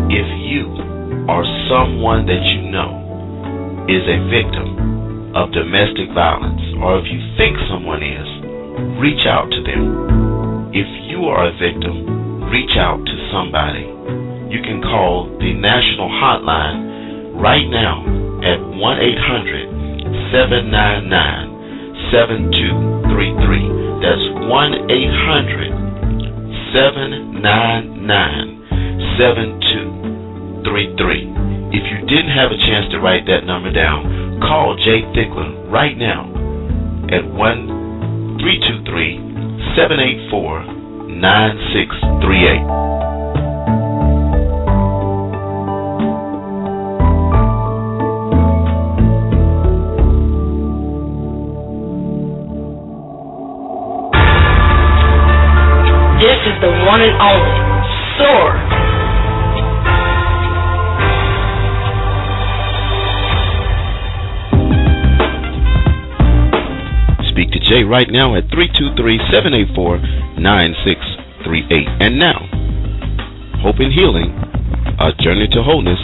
S1: If you or someone that you know is a victim of domestic violence, or if you think someone is, reach out to them. If you are a victim, reach out to somebody. You can call the national hotline right now at 1 800 799 7233. That's 1 800 799 7233. If you didn't have a chance to write that number down, call Jay Thicklin right now at 1 323 784 9638.
S4: Is the one and only Soar.
S1: Speak to Jay right now at 323 784 9638. And now, Hope and Healing, a journey to wholeness,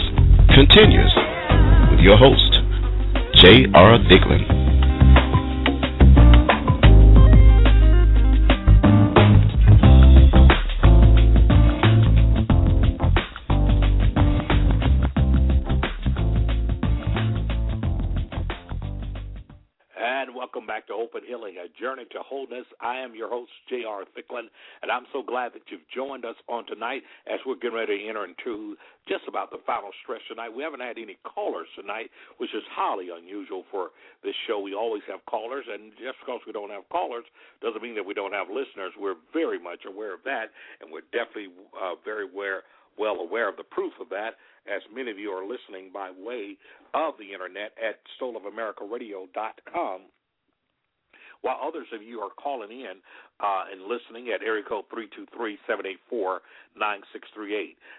S1: continues with your host, J.R. Thicklin.
S3: Your host, J.R. Thicklin, and I'm so glad that you've joined us on tonight as we're getting ready to enter into just about the final stretch tonight. We haven't had any callers tonight, which is highly unusual for this show. We always have callers, and just because we don't have callers doesn't mean that we don't have listeners. We're very much aware of that, and we're definitely uh, very aware well aware of the proof of that, as many of you are listening by way of the internet at soulofamericaradio.com. while others of you are calling in uh, and listening at area code 323-784-9638.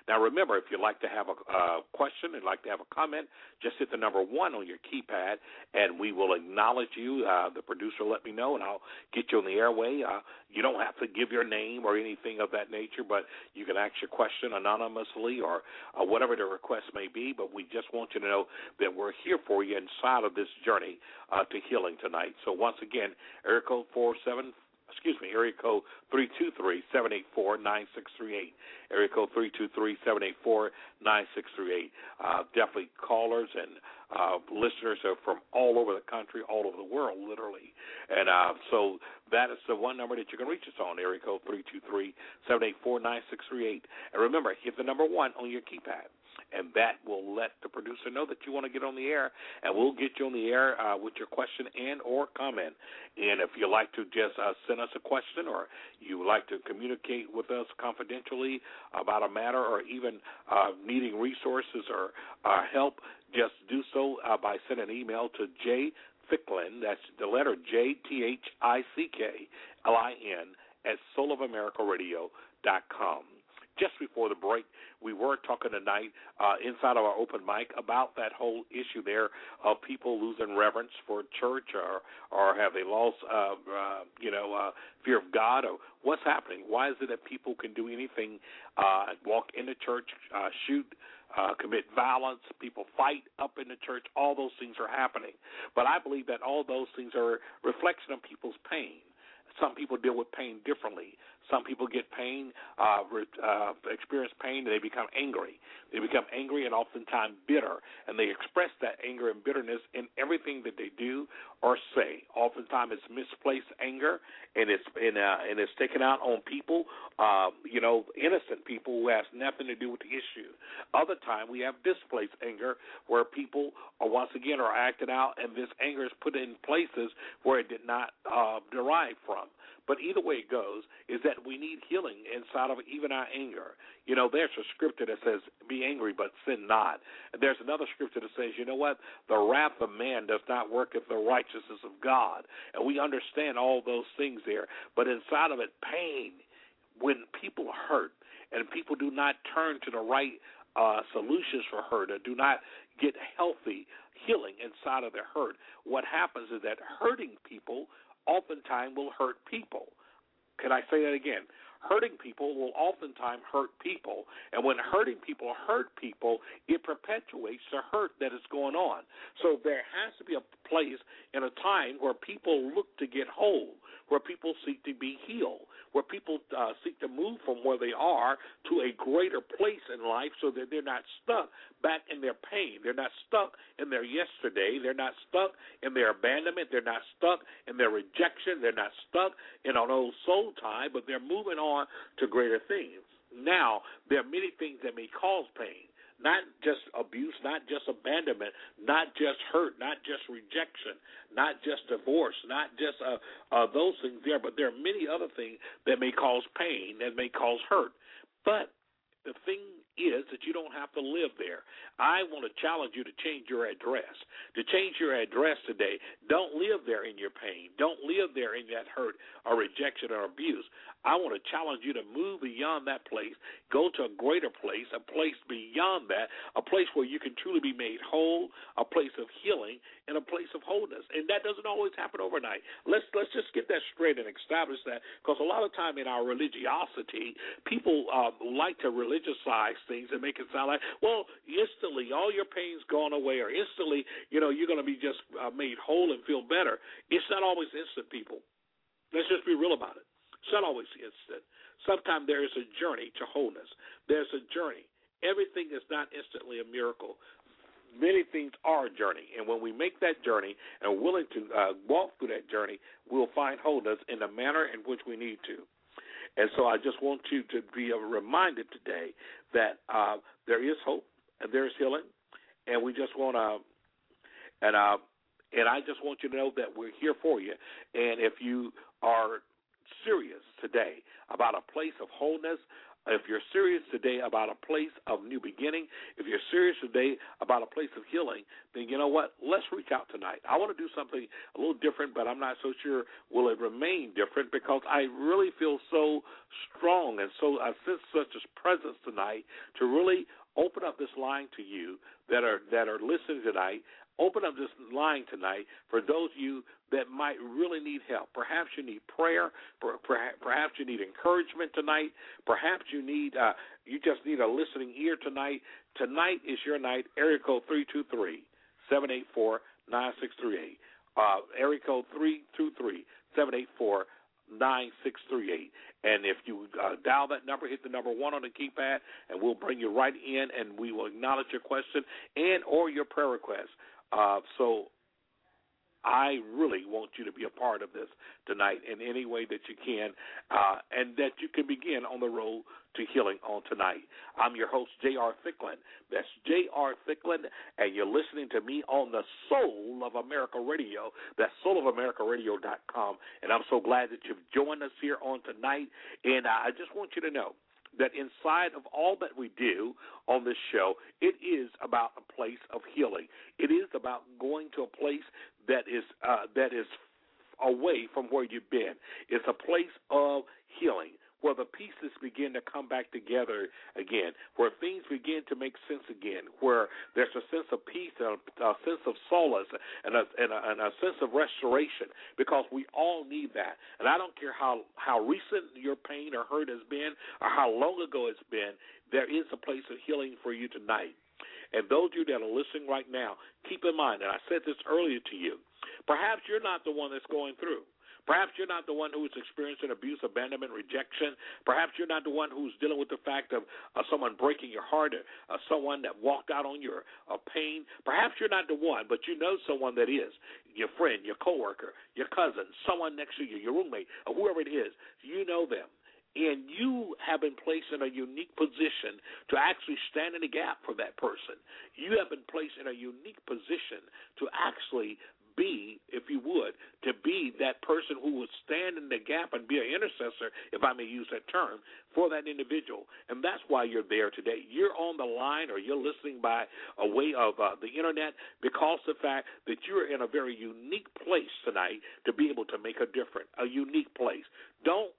S3: Now remember, if you'd like to have a uh, question and like to have a comment, just hit the number one on your keypad, and we will acknowledge you. Uh, the producer let me know, and I'll get you on the airway. Uh, you don't have to give your name or anything of that nature, but you can ask your question anonymously or uh, whatever the request may be. But we just want you to know that we're here for you inside of this journey uh, to healing tonight. So once again, area code four seven excuse me, area code 323-784-9638. Area code 323-784-9638. Uh, definitely callers and uh, listeners are from all over the country, all over the world, literally. And uh, so that is the one number that you can reach us on, area code 323-784-9638. And remember, hit the number one on your keypad and that will let the producer know that you want to get on the air, and we'll get you on the air uh, with your question and or comment. And if you like to just uh, send us a question, or you would like to communicate with us confidentially about a matter, or even uh, needing resources or uh, help, just do so uh, by sending an email to J Thicklin. That's the letter J T H I C K L I N at soulofamericaradio.com just before the break, we were talking tonight uh, inside of our open mic about that whole issue there of people losing reverence for church or or have they lost uh, uh, you know uh, fear of God or what's happening? Why is it that people can do anything, uh, walk into church, uh, shoot? Uh, commit violence, people fight up in the church, all those things are happening. But I believe that all those things are a reflection of people's pain. Some people deal with pain differently. Some people get pain, uh, uh, experience pain, and they become angry. They become angry and oftentimes bitter, and they express that anger and bitterness in everything that they do or say. Oftentimes, it's misplaced anger, and it's in, uh, and it's taken out on people, uh, you know, innocent people who has nothing to do with the issue. Other time, we have displaced anger, where people are once again are acting out, and this anger is put in places where it did not uh, derive from. But either way it goes, is that we need healing inside of even our anger. You know, there's a scripture that says, "Be angry, but sin not." And there's another scripture that says, "You know what? The wrath of man does not work if the righteousness of God." And we understand all those things there, but inside of it, pain. When people hurt and people do not turn to the right uh, solutions for hurt or do not get healthy healing inside of their hurt, what happens is that hurting people oftentimes will hurt people. Can I say that again? Hurting people will oftentimes hurt people. And when hurting people hurt people, it perpetuates the hurt that is going on. So there has to be a place and a time where people look to get whole, where people seek to be healed where people uh, seek to move from where they are to a greater place in life so that they're not stuck back in their pain. They're not stuck in their yesterday. They're not stuck in their abandonment. They're not stuck in their rejection. They're not stuck in an old soul tie, but they're moving on to greater things. Now, there are many things that may cause pain not just abuse, not just abandonment, not just hurt, not just rejection, not just divorce, not just uh, uh, those things there, but there are many other things that may cause pain, that may cause hurt. But the thing is that you don't have to live there. I want to challenge you to change your address. To change your address today, don't live there in your pain. Don't live there in that hurt or rejection or abuse. I want to challenge you to move beyond that place, go to a greater place, a place beyond that, a place where you can truly be made whole, a place of healing, and a place of wholeness. And that doesn't always happen overnight. Let's let's just get that straight and establish that, because a lot of time in our religiosity, people uh, like to religiousize things and make it sound like, well, instantly all your pain's gone away, or instantly, you know, you're going to be just uh, made whole and feel better. It's not always instant, people. Let's just be real about it. It's not always instant. Sometimes there is a journey to wholeness. There's a journey. Everything is not instantly a miracle. Many things are a journey, and when we make that journey and are willing to uh, walk through that journey, we'll find wholeness in the manner in which we need to. And so I just want you to be reminded today that uh, there is hope and there is healing, and we just want to, and uh, and I just want you to know that we're here for you. And if you are serious today about a place of wholeness, if you're serious today about a place of new beginning, if you're serious today about a place of healing, then you know what? Let's reach out tonight. I want to do something a little different, but I'm not so sure will it remain different because I really feel so strong and so I sense such a presence tonight to really open up this line to you that are that are listening tonight open up this line tonight for those of you that might really need help. Perhaps you need prayer. Perhaps you need encouragement tonight. Perhaps you need uh, you just need a listening ear tonight. Tonight is your night. Area code three two three seven eight four nine six three eight. Uh, area code three two three seven eight four nine six three eight. And if you uh, dial that number, hit the number one on the keypad, and we'll bring you right in, and we will acknowledge your question and or your prayer request. Uh, so I really want you to be a part of this tonight in any way that you can, uh, and that you can begin on the road to healing on tonight. I'm your host, J.R. Thicklin. That's J.R. Thicklin, and you're listening to me on the Soul of America Radio. That's soulofamericaradio.com, and I'm so glad that you've joined us here on tonight. And I just want you to know that inside of all that we do on this show, it is about a place of healing. It is about going to a place that is uh, that is away from where you've been. It's a place of healing where the pieces begin to come back together again, where things begin to make sense again, where there's a sense of peace and a, a sense of solace and a, and, a, and a sense of restoration, because we all need that. And I don't care how how recent your pain or hurt has been, or how long ago it's been. There is a place of healing for you tonight. And those of you that are listening right now, keep in mind, and I said this earlier to you, perhaps you're not the one that's going through. Perhaps you're not the one who's experiencing abuse, abandonment, rejection. Perhaps you're not the one who's dealing with the fact of uh, someone breaking your heart, or uh, someone that walked out on your uh, pain. Perhaps you're not the one, but you know someone that is your friend, your coworker, your cousin, someone next to you, your roommate, or whoever it is. You know them. And you have been placed in a unique position to actually stand in the gap for that person. You have been placed in a unique position to actually be, if you would, to be that person who would stand in the gap and be an intercessor, if I may use that term, for that individual. And that's why you're there today. You're on the line or you're listening by a way of uh, the internet because of the fact that you're in a very unique place tonight to be able to make a difference, a unique place. Don't,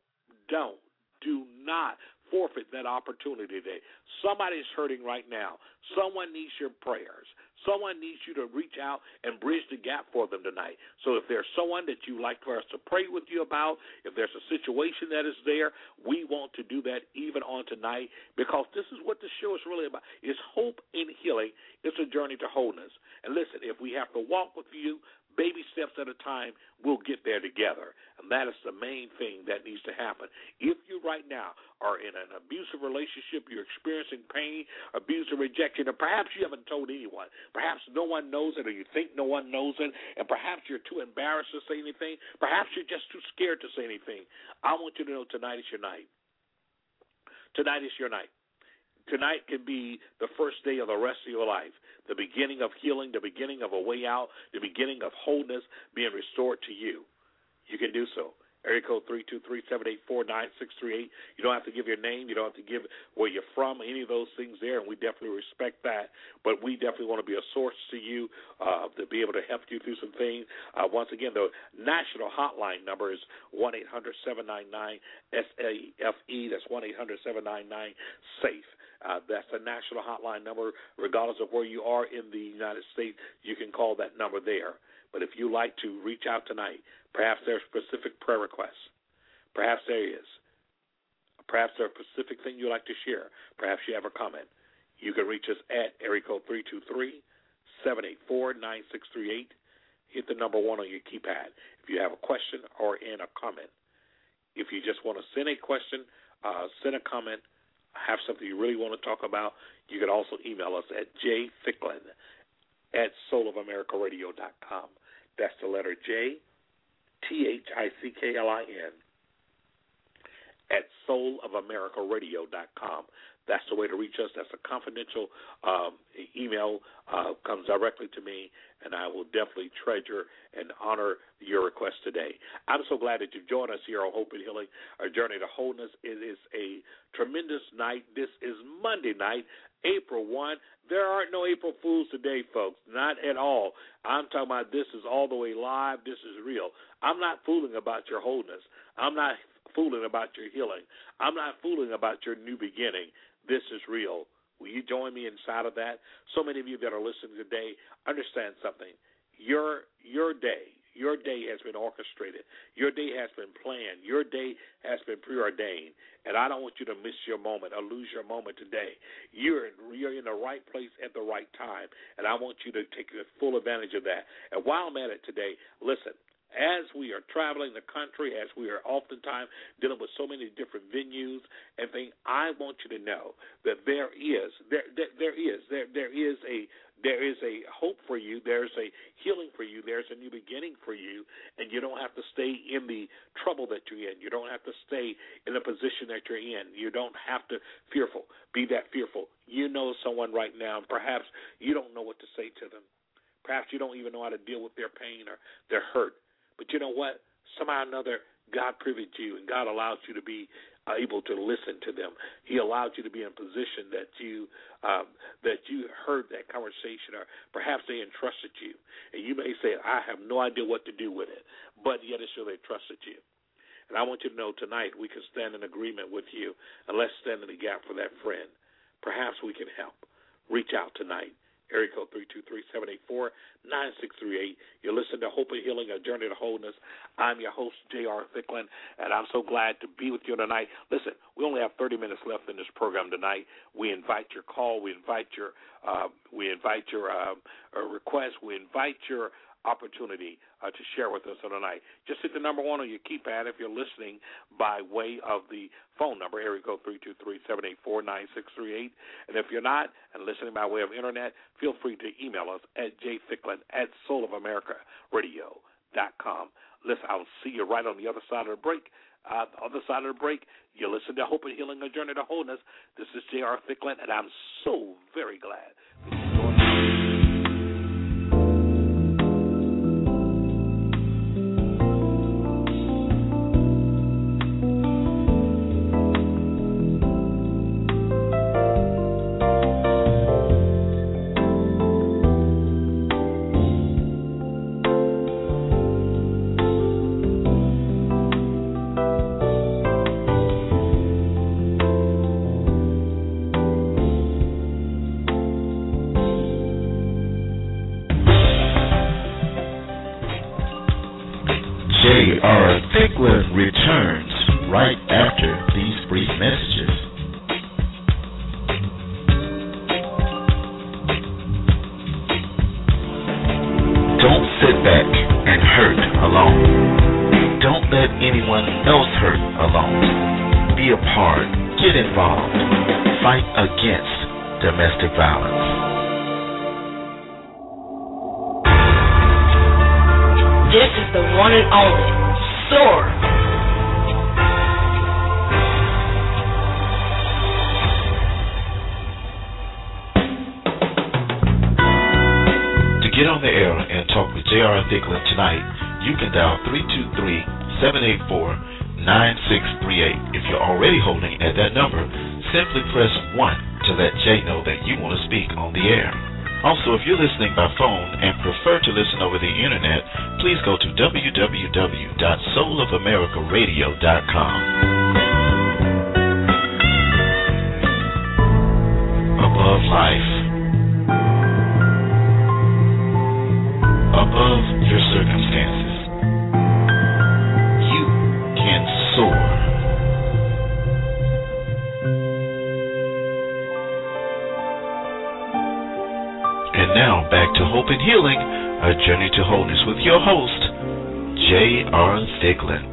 S3: don't, do not forfeit that opportunity today. Somebody's hurting right now. Someone needs your prayers. Someone needs you to reach out and bridge the gap for them tonight. So if there's someone that you'd like for us to pray with you about, if there's a situation that is there, we want to do that even on tonight because this is what the show is really about. It's hope and healing. It's a journey to wholeness. And listen, if we have to walk with you, baby steps at a time, we'll get there together. And that is the main thing that needs to happen. If you right now are in an abusive relationship, you're experiencing pain, abuse, or rejection, and perhaps you haven't told anyone, perhaps no one knows it, or you think no one knows it, and perhaps you're too embarrassed to say anything, perhaps you're just too scared to say anything, I want you to know tonight is your night. Tonight is your night. Tonight can be the first day of the rest of your life, the beginning of healing, the beginning of a way out, the beginning of wholeness being restored to you. You can do so. Area code three two three seven eight four nine six three eight. You don't have to give your name. You don't have to give where you're from. Any of those things there, and we definitely respect that. But we definitely want to be a source to you uh, to be able to help you through some things. Uh, once again, the national hotline number is one eight hundred seven nine nine S A F E. That's one eight hundred seven nine nine SAFE. Uh, that's the national hotline number. Regardless of where you are in the United States, you can call that number there. But if you like to reach out tonight, perhaps there are specific prayer requests. Perhaps there is. Perhaps there's a specific thing you'd like to share. Perhaps you have a comment. You can reach us at area code 323 784 9638. Hit the number one on your keypad if you have a question or in a comment. If you just want to send a question, uh, send a comment, have something you really want to talk about, you can also email us at jthicklin at soulamericaradio.com. That's the letter J, T H I C K L I N, at soulamericaradio.com. That's the way to reach us. That's a confidential um, email. Uh, comes directly to me, and I will definitely treasure and honor your request today. I'm so glad that you've joined us here on Hope and Healing, our journey to wholeness. It is a tremendous night. This is Monday night, April 1. There aren't no April Fools today, folks. Not at all. I'm talking about this is all the way live. This is real. I'm not fooling about your wholeness. I'm not fooling about your healing. I'm not fooling about your new beginning. This is real. Will you join me inside of that? So many of you that are listening today understand something. Your your day, your day has been orchestrated. Your day has been planned. Your day has been preordained. And I don't want you to miss your moment or lose your moment today. You're you're in the right place at the right time, and I want you to take full advantage of that. And while I'm at it today, listen as we are traveling the country, as we are oftentimes dealing with so many different venues and things, I want you to know that there is there there, there is there there is a there is a hope for you. There's a healing for you. There's a new beginning for you, and you don't have to stay in the trouble that you're in. You don't have to stay in the position that you're in. You don't have to fearful. Be that fearful. You know someone right now, and perhaps you don't know what to say to them. Perhaps you don't even know how to deal with their pain or their hurt. But you know what? Somehow or another, God privileged you, and God allows you to be able to listen to them. He allowed you to be in a position that you um, that you heard that conversation, or perhaps they entrusted you, and you may say, "I have no idea what to do with it," but yet it's sure they trusted you. And I want you to know tonight we can stand in agreement with you, and let's stand in the gap for that friend. Perhaps we can help. Reach out tonight area code 323-784-9638. You're listening to Hope and Healing, A Journey to Wholeness. I'm your host, J.R. Thicklin, and I'm so glad to be with you tonight. Listen, we only have 30 minutes left in this program tonight. We invite your call. We invite your uh, we invite your uh, request. We invite your opportunity uh, to share with us tonight. Just hit the number one on your keypad if you're listening by way of the phone number, area code 323-784-9638. And if you're not and listening by way of internet, feel free to email us at jthicklin at soulofamericaradio.com. Listen, I'll see you right on the other side of the break. Uh, the other side of the break, you listen to Hope and Healing, A Journey to Wholeness. This is J.R. Thicklin, and I'm so very glad If you're listening by phone and prefer to listen over the internet, please go to www.soulofamericaradio.com. Above Life. And now, back to Hope and Healing, a journey to wholeness with your host, J.R. Thicklin.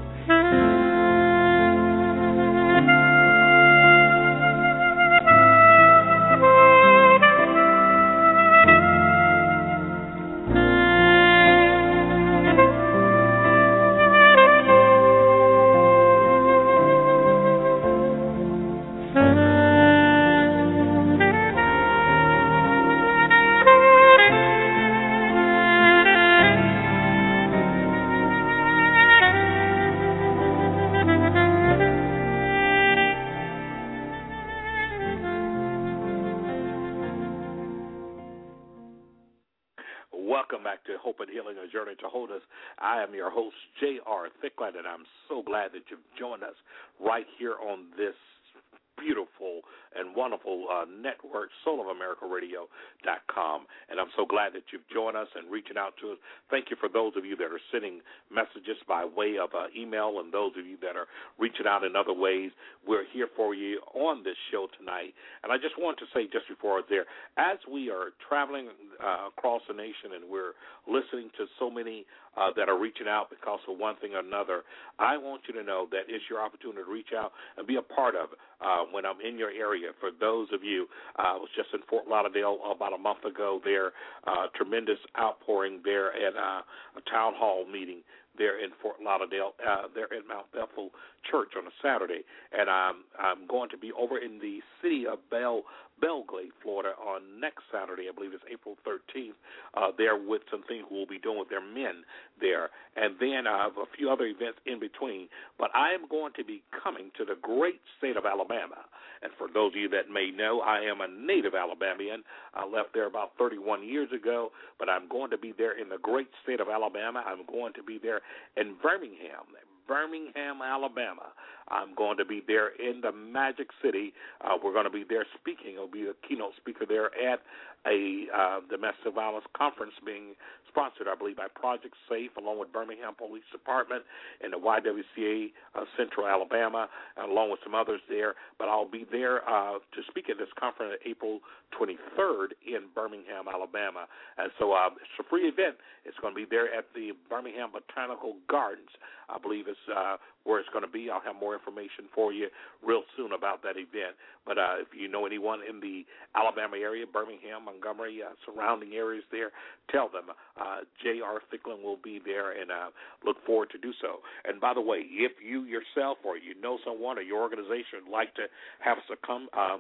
S3: Out in other ways. We're here for you on this show tonight. And I just want to say, just before there, as we are traveling uh, across the nation and we're listening to so many uh, that are reaching out because of one thing or another, I want you to know that it's your opportunity to reach out and be a part of uh, when I'm in your area. For those of you, uh, I was just in Fort Lauderdale about a month ago. There, uh, tremendous outpouring there at uh, a town hall meeting there in Fort Lauderdale. Uh, there at Mount Bethel Church on a Saturday, and I'm I'm going to be over in the city of Bell Belle Glade, Florida, on next Saturday. I believe it's April 13th. Uh, there with some things we'll be doing with their men there, and then I have a few other events in between. But I am going to be coming to the great state of Alabama. And for those of you that may know, I am a native Alabamian. I left there about 31 years ago, but I'm going to be there in the great state of Alabama. I'm going to be there in Birmingham, Birmingham, Alabama. I'm going to be there in the Magic City. Uh, we're going to be there speaking. I'll be a keynote speaker there at a uh, domestic violence conference being sponsored, I believe, by Project Safe, along with Birmingham Police Department and the YWCA uh, Central Alabama, along with some others there. But I'll be there uh, to speak at this conference April 23rd in Birmingham, Alabama. And so uh, it's a free event. It's going to be there at the Birmingham Botanical Gardens. I believe it's uh, where it's going to be. I'll have more information for you real soon about that event. But uh, if you know anyone in the Alabama area, Birmingham, Montgomery, uh, surrounding areas there, tell them uh, J.R. Thicklin will be there and uh, look forward to do so. And by the way, if you yourself or you know someone or your organization would like to have us come, uh,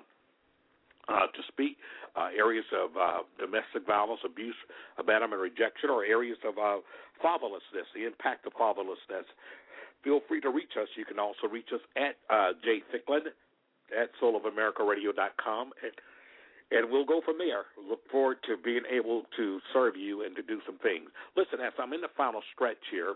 S3: uh, to speak, uh, areas of uh, domestic violence, abuse, abandonment, rejection, or areas of uh, fatherlessness, the impact of fatherlessness. Feel free to reach us. You can also reach us at uh, J Thicklin at soulamericaradio.com. And and we'll go from there. Look forward to being able to serve you and to do some things. Listen, as I'm in the final stretch here,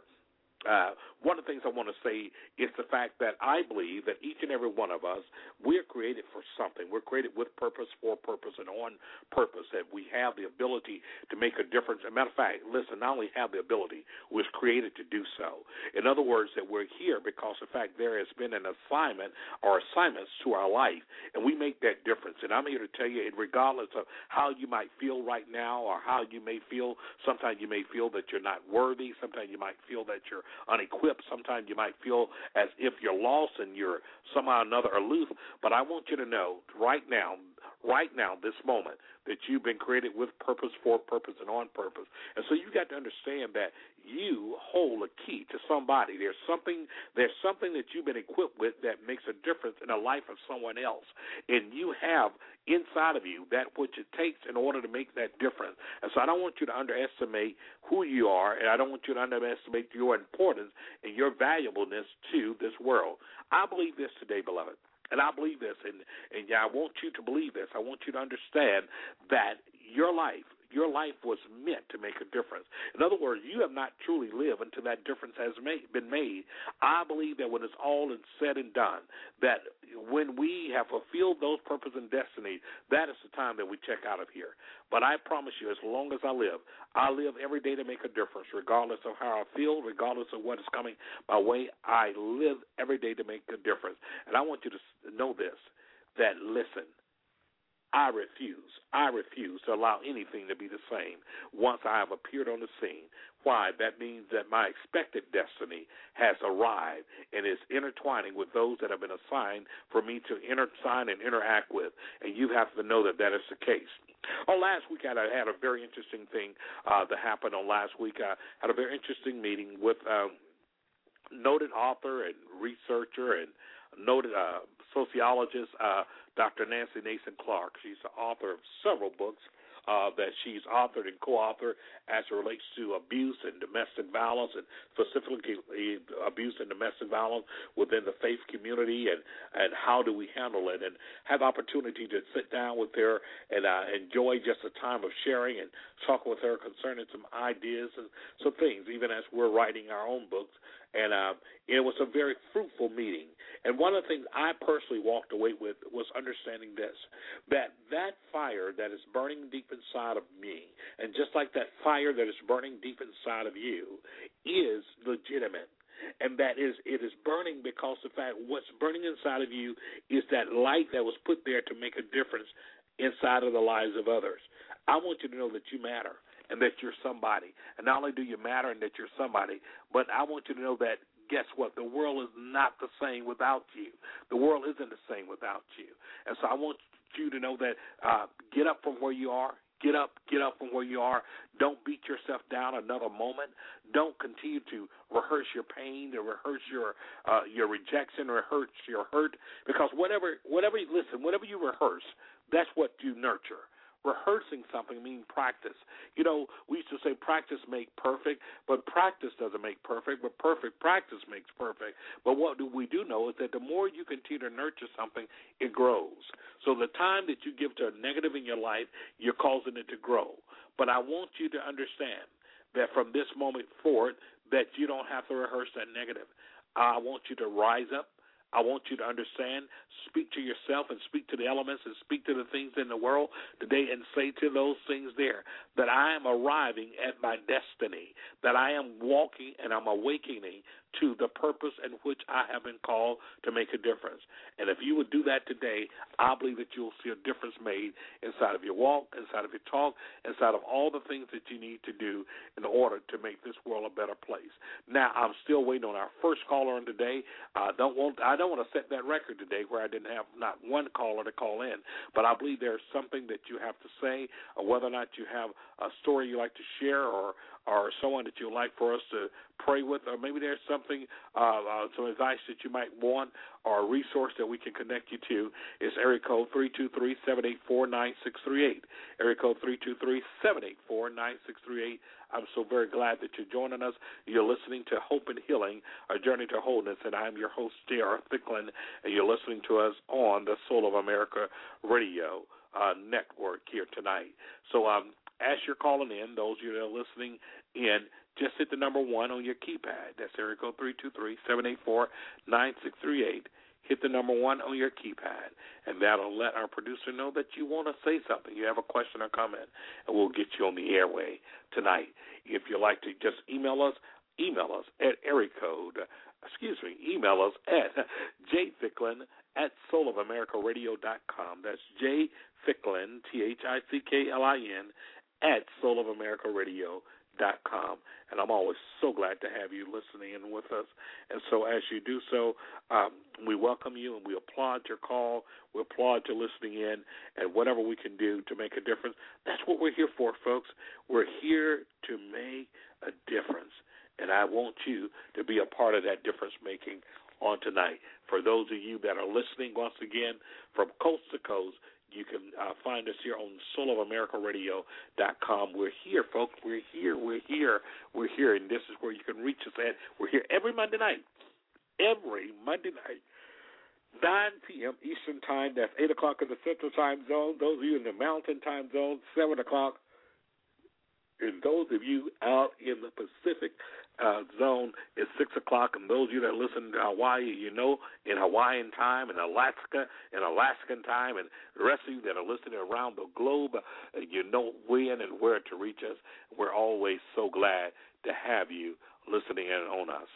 S3: uh, one of the things I want to say is the fact that I believe that each and every one of us, we're created for something. We're created with purpose, for purpose, and on purpose. That we have the ability to make a difference. As a matter of fact, listen, not only have the ability, was created to do so. In other words, that we're here because, in fact, there has been an assignment or assignments to our life, and we make that difference. And I'm here to tell you, regardless of how you might feel right now or how you may feel, sometimes you may feel that you're not worthy. Sometimes you might feel that you're unequipped. Sometimes you might feel as if you're lost and you're somehow or another aloof. But I want you to know right now, right now, this moment, that you've been created with purpose, for purpose, and on purpose. And so you got to understand that you hold a key to somebody. There's something there's something that you've been equipped with that makes a difference in the life of someone else. And you have inside of you that which it takes in order to make that difference. And so I don't want you to underestimate who you are and I don't want you to underestimate your importance and your valuableness to this world. I believe this today, beloved. And I believe this, and and yeah, I want you to believe this. I want you to understand that your life, your life was meant to make a difference. In other words, you have not truly lived until that difference has made, been made. I believe that when it's all said and done, that when we have fulfilled those purpose and destiny, that is the time that we check out of here. But I promise you, as long as I live, I live every day to make a difference, regardless of how I feel, regardless of what is coming my way. I live every day to make a difference. And I want you to know this that listen, I refuse. I refuse to allow anything to be the same once I have appeared on the scene. Why? That means that my expected destiny has arrived and is intertwining with those that have been assigned for me to intersign and interact with. And you have to know that that is the case. On last week, I had a very interesting thing uh, that happened on last week. I had a very interesting meeting with um, noted author and researcher and noted uh, sociologist uh, Dr. Nancy Nason Clark. She's the author of several books uh, that she's authored and co-authored as it relates to abuse and domestic violence, and specifically abuse and domestic violence within the faith community, and and how do we handle it, and have opportunity to sit down with her and uh, enjoy just a time of sharing and talk with her concerning some ideas and some things, even as we're writing our own books and uh, it was a very fruitful meeting. And one of the things I personally walked away with was understanding this: that that fire that is burning deep inside of me, and just like that fire that is burning deep inside of you, is legitimate and that is it is burning because the fact what's burning inside of you is that light that was put there to make a difference inside of the lives of others. I want you to know that you matter and that you're somebody. And not only do you matter and that you're somebody, but I want you to know that guess what? The world is not the same without you. The world isn't the same without you. And so I want you to know that uh, get up from where you are. Get up, get up from where you are. Don't beat yourself down another moment. Don't continue to rehearse your pain, or rehearse your uh, your rejection, rehearse your hurt. Because whatever, whatever listen, whatever you rehearse, that's what you nurture rehearsing something means practice. You know, we used to say practice make perfect, but practice doesn't make perfect, but perfect practice makes perfect. But what do we do know is that the more you continue to nurture something, it grows. So the time that you give to a negative in your life, you're causing it to grow. But I want you to understand that from this moment forward, that you don't have to rehearse that negative. I want you to rise up. I want you to understand, speak to yourself and speak to the elements and speak to the things in the world today and say to those things there that I am arriving at my destiny, that I am walking and I'm awakening to the purpose in which I have been called to make a difference. And if you would do that today, I believe that you'll see a difference made inside of your walk, inside of your talk, inside of all the things that you need to do in order to make this world a better place. Now, I'm still waiting on our first caller in today. I don't want I don't want to set that record today where I didn't have not one caller to call in, but I believe there's something that you have to say, or whether or not you have a story you like to share, or or someone that you'd like for us to pray with, or maybe there's something, uh, uh, some advice that you might want, or a resource that we can connect you to, is area code three two three seven eight four nine six three eight. Area code three two three seven eight four nine six three eight. I'm so very glad that you're joining us. You're listening to Hope and Healing, a journey to wholeness, and I'm your host, J.R. Thicklin, and you're listening to us on the Soul of America Radio uh, network here tonight. So, um, as you're calling in, those of you that are listening in, just hit the number one on your keypad. That's area code 323-784-9638. Hit the number one on your keypad, and that'll let our producer know that you want to say something. You have a question or comment, and we'll get you on the airway tonight. If you'd like to just email us, email us at area code, excuse me, email us at jthicklin at soulamericaradio.com. That's J Thicklin, T H I C K L I N, at soulamericaradio.com. And I'm always so glad to have you listening in with us. And so as you do so, um, we welcome you and we applaud your call. We applaud your listening in and whatever we can do to make a difference. That's what we're here for, folks. We're here to make a difference. And I want you to be a part of that difference making on tonight. For those of you that are listening once again from coast to coast, you can uh, find us here on soulamericaradio.com. We're here, folks. We're here. We're here. We're here. And this is where you can reach us at. We're here every Monday night. Every Monday night. 9 p.m. Eastern Time. That's 8 o'clock in the Central Time Zone. Those of you in the Mountain Time Zone, 7 o'clock. And those of you out in the Pacific uh, zone is six o'clock, and those of you that listen to Hawaii, you know, in Hawaiian time, and Alaska, in Alaskan time, and the rest of you that are listening around the globe, uh, you know when and where to reach us. We're always so glad to have you listening in on us.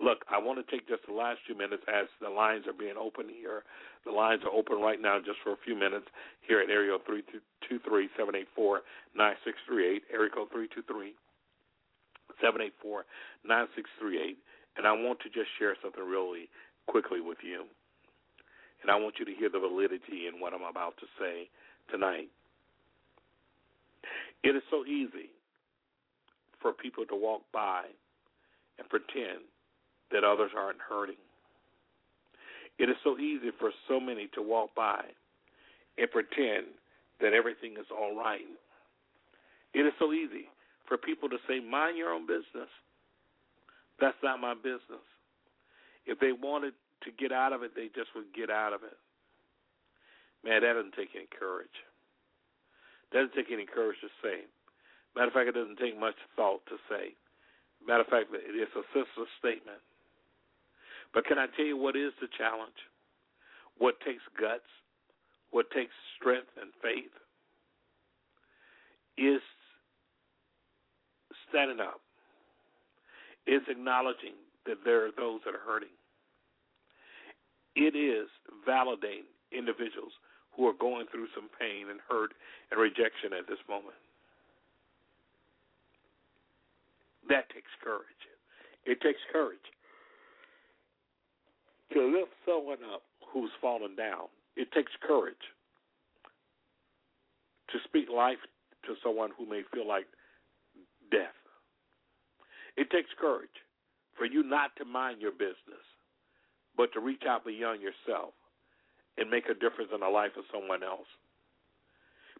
S3: Look, I want to take just the last few minutes as the lines are being open here. The lines are open right now just for a few minutes here at area 323 784 9638, area code 323 784 9638. And I want to just share something really quickly with you. And I want you to hear the validity in what I'm about to say tonight. It is so easy for people to walk by and pretend that others aren't hurting. It is so easy for so many to walk by and pretend that everything is all right It is so easy for people to say, mind your own business. That's not my business. If they wanted to get out of it, they just would get out of it. Man, that doesn't take any courage. Doesn't take any courage to say. Matter of fact, it doesn't take much thought to say. Matter of fact, it's a senseless statement. But can I tell you what is the challenge? What takes guts? What takes strength and faith? Is standing up. Is acknowledging that there are those that are hurting. It is validating individuals who are going through some pain and hurt and rejection at this moment. That takes courage. It takes courage to lift someone up who's fallen down. It takes courage to speak life to someone who may feel like death. It takes courage for you not to mind your business, but to reach out beyond yourself and make a difference in the life of someone else.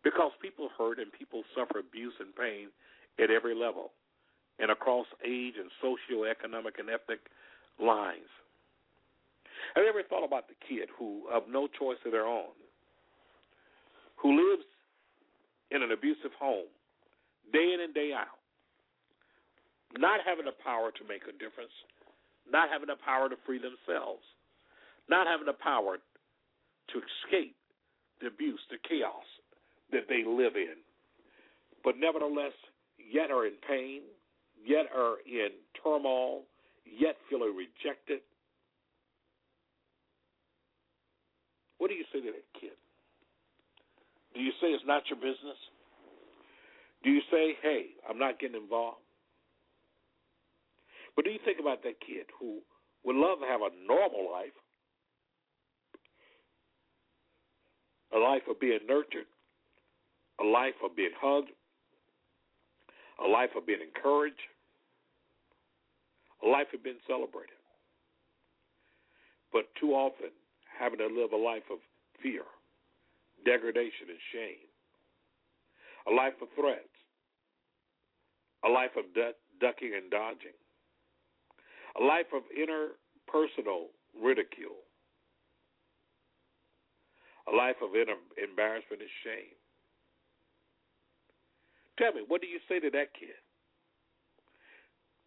S3: Because people hurt and people suffer abuse and pain at every level and across age and socioeconomic and ethnic lines. Have you ever thought about the kid who, of no choice of their own, who lives in an abusive home day in and day out, not having the power to make a difference, not having the power to free themselves, not having the power to escape the abuse, the chaos that they live in, but nevertheless, yet are in pain, yet are in turmoil, yet feel rejected. What do you say to that kid? Do you say it's not your business? Do you say, hey, I'm not getting involved? But do you think about that kid who would love to have a normal life, a life of being nurtured, a life of being hugged, a life of being encouraged, a life of being celebrated. But too often, having to live a life of fear, degradation, and shame, a life of threats, a life of du- ducking and dodging, a life of interpersonal ridicule, a life of inner embarrassment and shame. Tell me, what do you say to that kid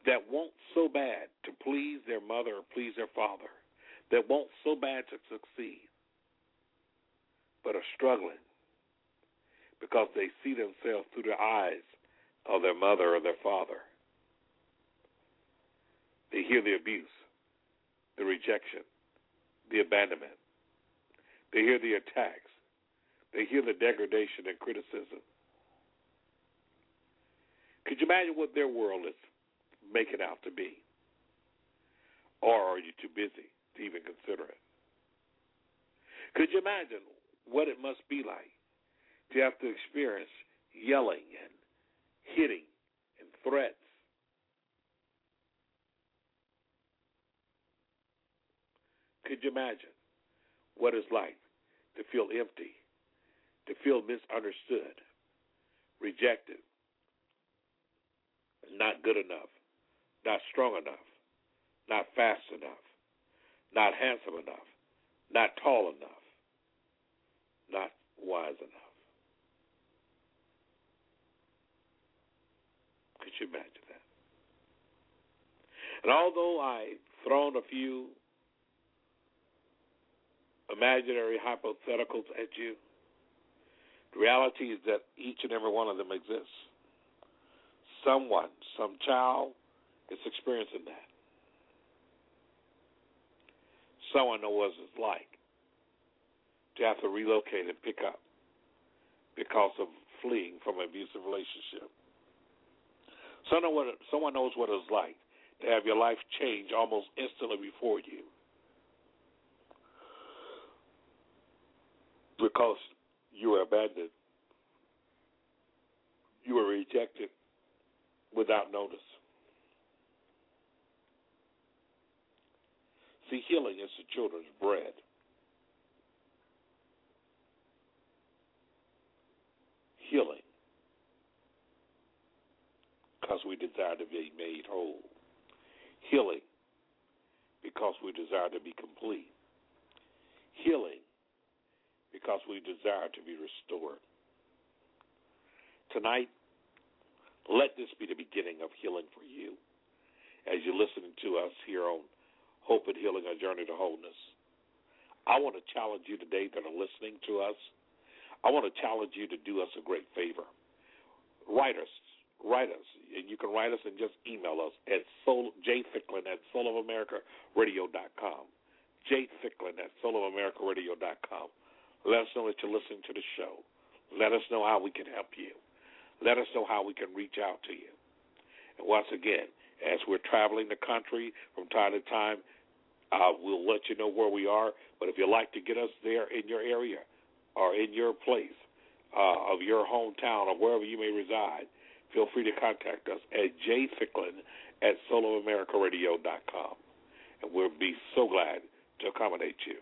S3: that wants so bad to please their mother or please their father, that wants so bad to succeed, but are struggling because they see themselves through the eyes of their mother or their father? They hear the abuse, the rejection, the abandonment. They hear the attacks. They hear the degradation and criticism. Could you imagine what their world is making out to be? Or are you too busy to even consider it? Could you imagine what it must be like to have to experience yelling and hitting and threats Could you imagine what it's like to feel empty, to feel misunderstood, rejected, not good enough, not strong enough, not fast enough, not handsome enough, not tall enough, not wise enough? Could you imagine that? And although I've thrown a few imaginary hypotheticals at you. The reality is that each and every one of them exists. Someone, some child, is experiencing that. Someone knows what it's like to have to relocate and pick up because of fleeing from an abusive relationship. Someone knows what it's like to have your life change almost instantly before you because you were abandoned. You were rejected without notice. See, healing is the children's bread. Healing because we desire to be made whole. Healing because we desire to be complete. Healing because we desire to be restored. Tonight, let this be the beginning of healing for you as you're listening to us here on Hope and Healing, A Journey to Wholeness. I want to challenge you today that are listening to us. I want to challenge you to do us a great favor. Write us. Write us. And you can write us and just email us at soul, jthicklin at soulofamericaradio.com. jthicklin at soulofamericaradio.com. Let us know that you're listening to the show. Let us know how we can help you. Let us know how we can reach out to you. And once again, as we're traveling the country from time to time, uh, we'll let you know where we are. But if you'd like to get us there in your area or in your place uh, of your hometown or wherever you may reside, feel free to contact us at jthicklin at soulofamericaradio.com. And we'll be so glad to accommodate you.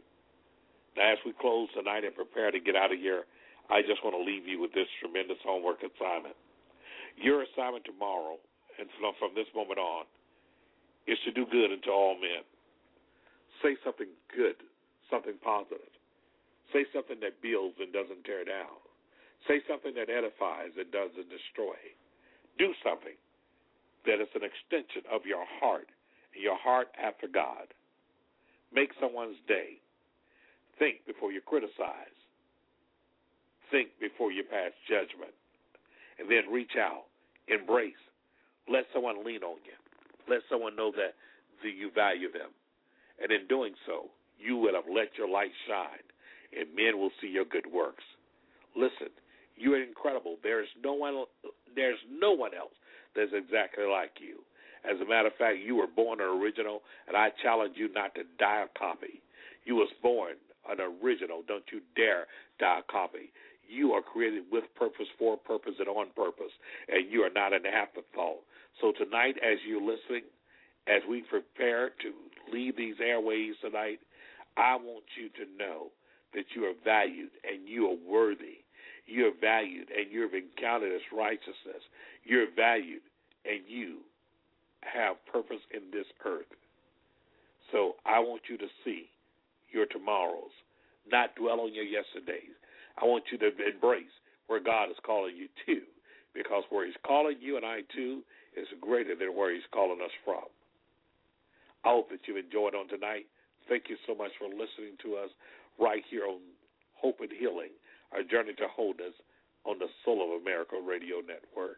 S3: As we close tonight and prepare to get out of here, I just want to leave you with this tremendous homework assignment. Your assignment tomorrow and from this moment on is to do good unto all men. Say something good, something positive. Say something that builds and doesn't tear down. Say something that edifies and doesn't destroy. Do something that is an extension of your heart and your heart after God. Make someone's day. Think before you criticize. Think before you pass judgment. And then reach out. Embrace let someone lean on you. Let someone know that you value them. And in doing so, you will have let your light shine, and men will see your good works. Listen, you are incredible. There's no one there's no one else that's exactly like you. As a matter of fact, you were born an original, and I challenge you not to die a copy. You was born an original. Don't you dare die a copy. You are created with purpose, for purpose, and on purpose, and you are not an afterthought. So tonight, as you're listening, as we prepare to leave these airways tonight, I want you to know that you are valued and you are worthy. You're valued and you've encountered as righteousness. You're valued and you have purpose in this earth. So I want you to see your tomorrows, not dwell on your yesterdays. I want you to embrace where God is calling you to, because where He's calling you and I to is greater than where He's calling us from. I hope that you've enjoyed on tonight. Thank you so much for listening to us right here on Hope and Healing, our journey to wholeness on the Soul of America Radio Network.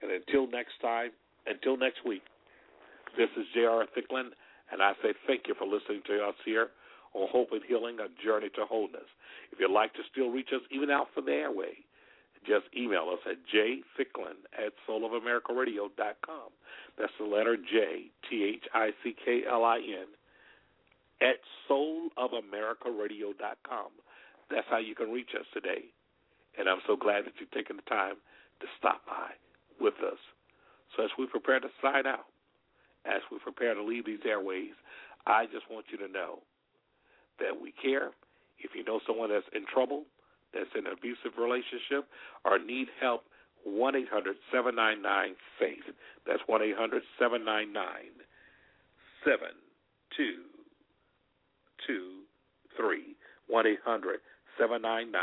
S3: And until next time, until next week, this is J.R. Thicklin, and I say thank you for listening to us here on Hope and Healing, a journey to wholeness. If you'd like to still reach us, even out from the airway, just email us at jthicklin at soulofamericaradio.com. That's the letter J, T H I C K L I N, at soulofamericaradio.com. That's how you can reach us today. And I'm so glad that you've taken the time to stop by with us. So as we prepare to sign out, as we prepare to leave these airways, I just want you to know that we care. If you know someone that's in trouble, that's in an abusive relationship or need help, 1 800 799 FAITH. That's 1 800 799 7223. 1 800 799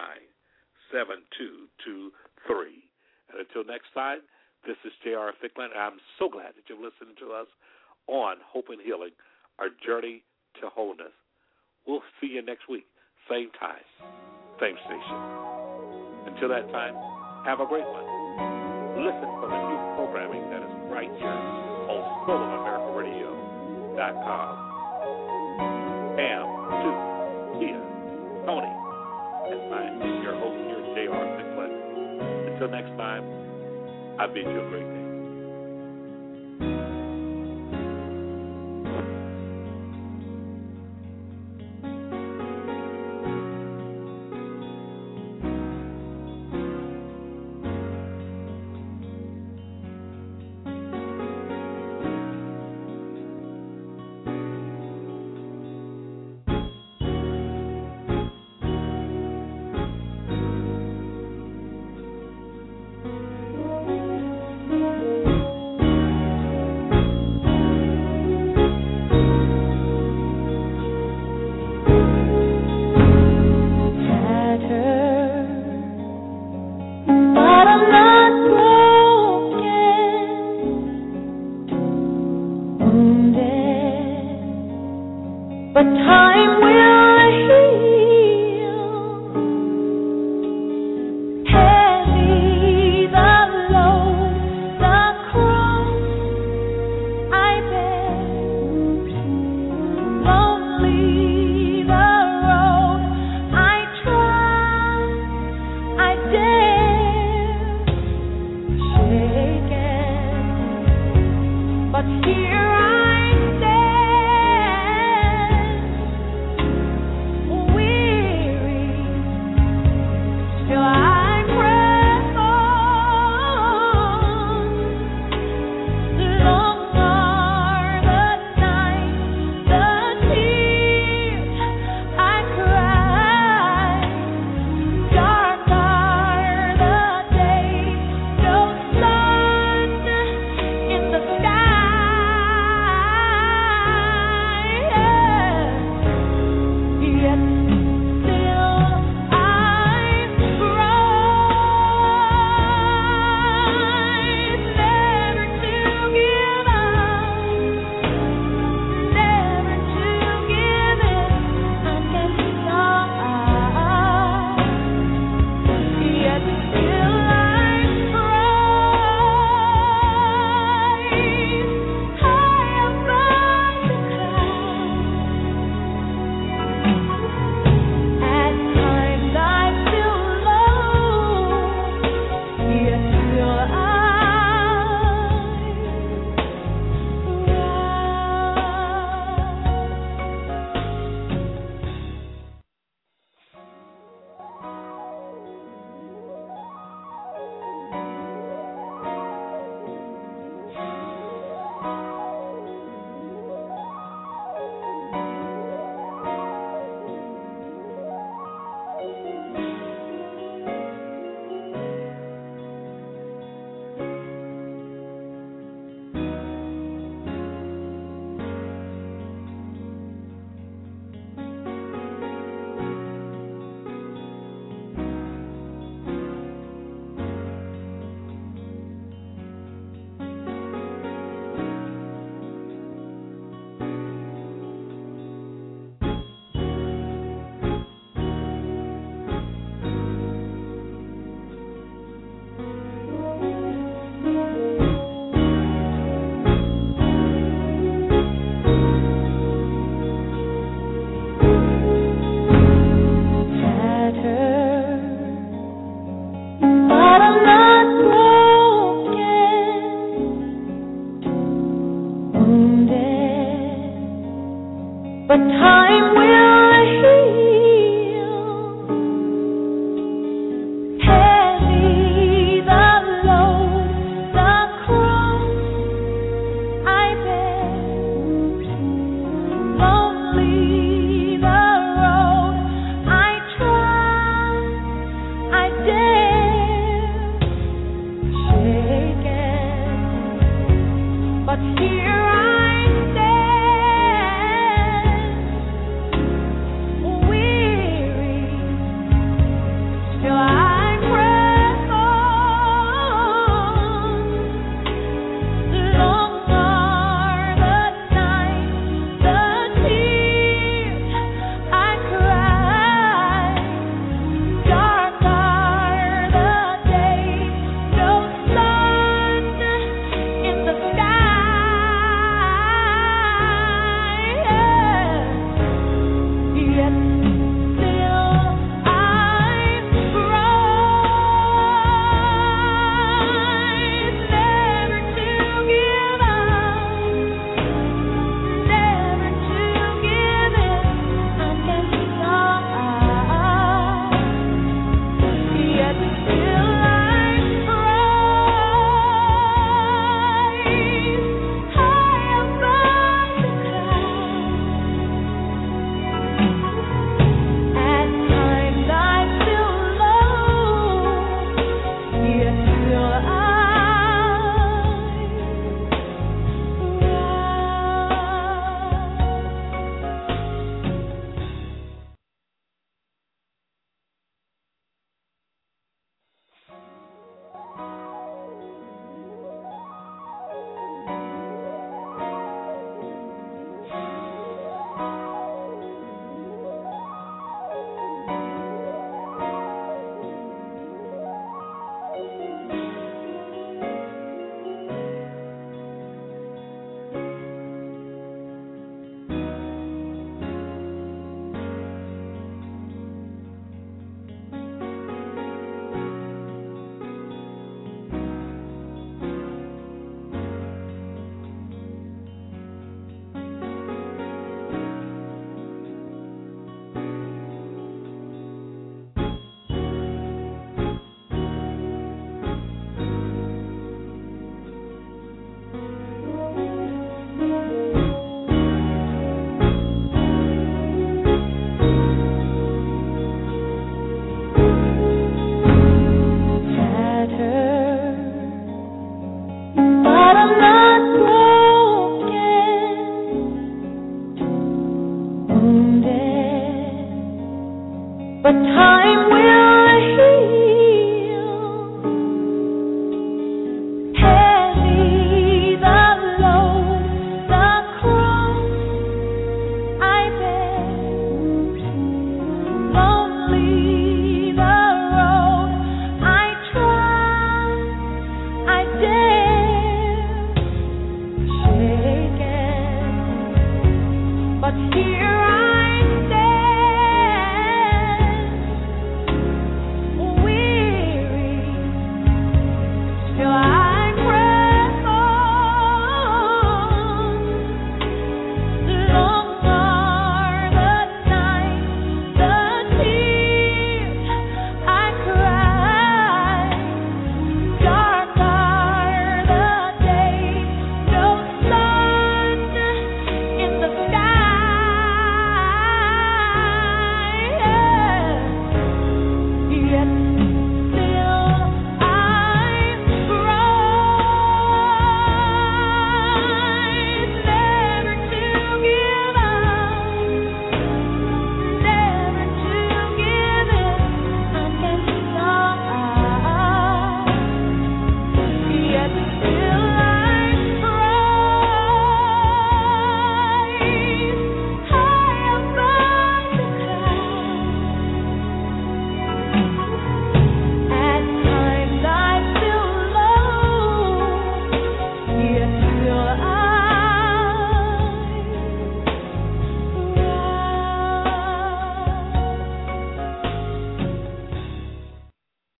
S3: 7223. And until next time, this is J.R. Thicklin. I'm so glad that you're listening to us on Hope and Healing, our journey to wholeness. We'll see you next week, same time same station. Until that time, have a great one. Listen for the new programming that is right here on SoulofAmericaRadio.com. Pam, Sue, Tia, Tony, and I am your host here, J.R. Thicklin. Until next time, I bid you a great day.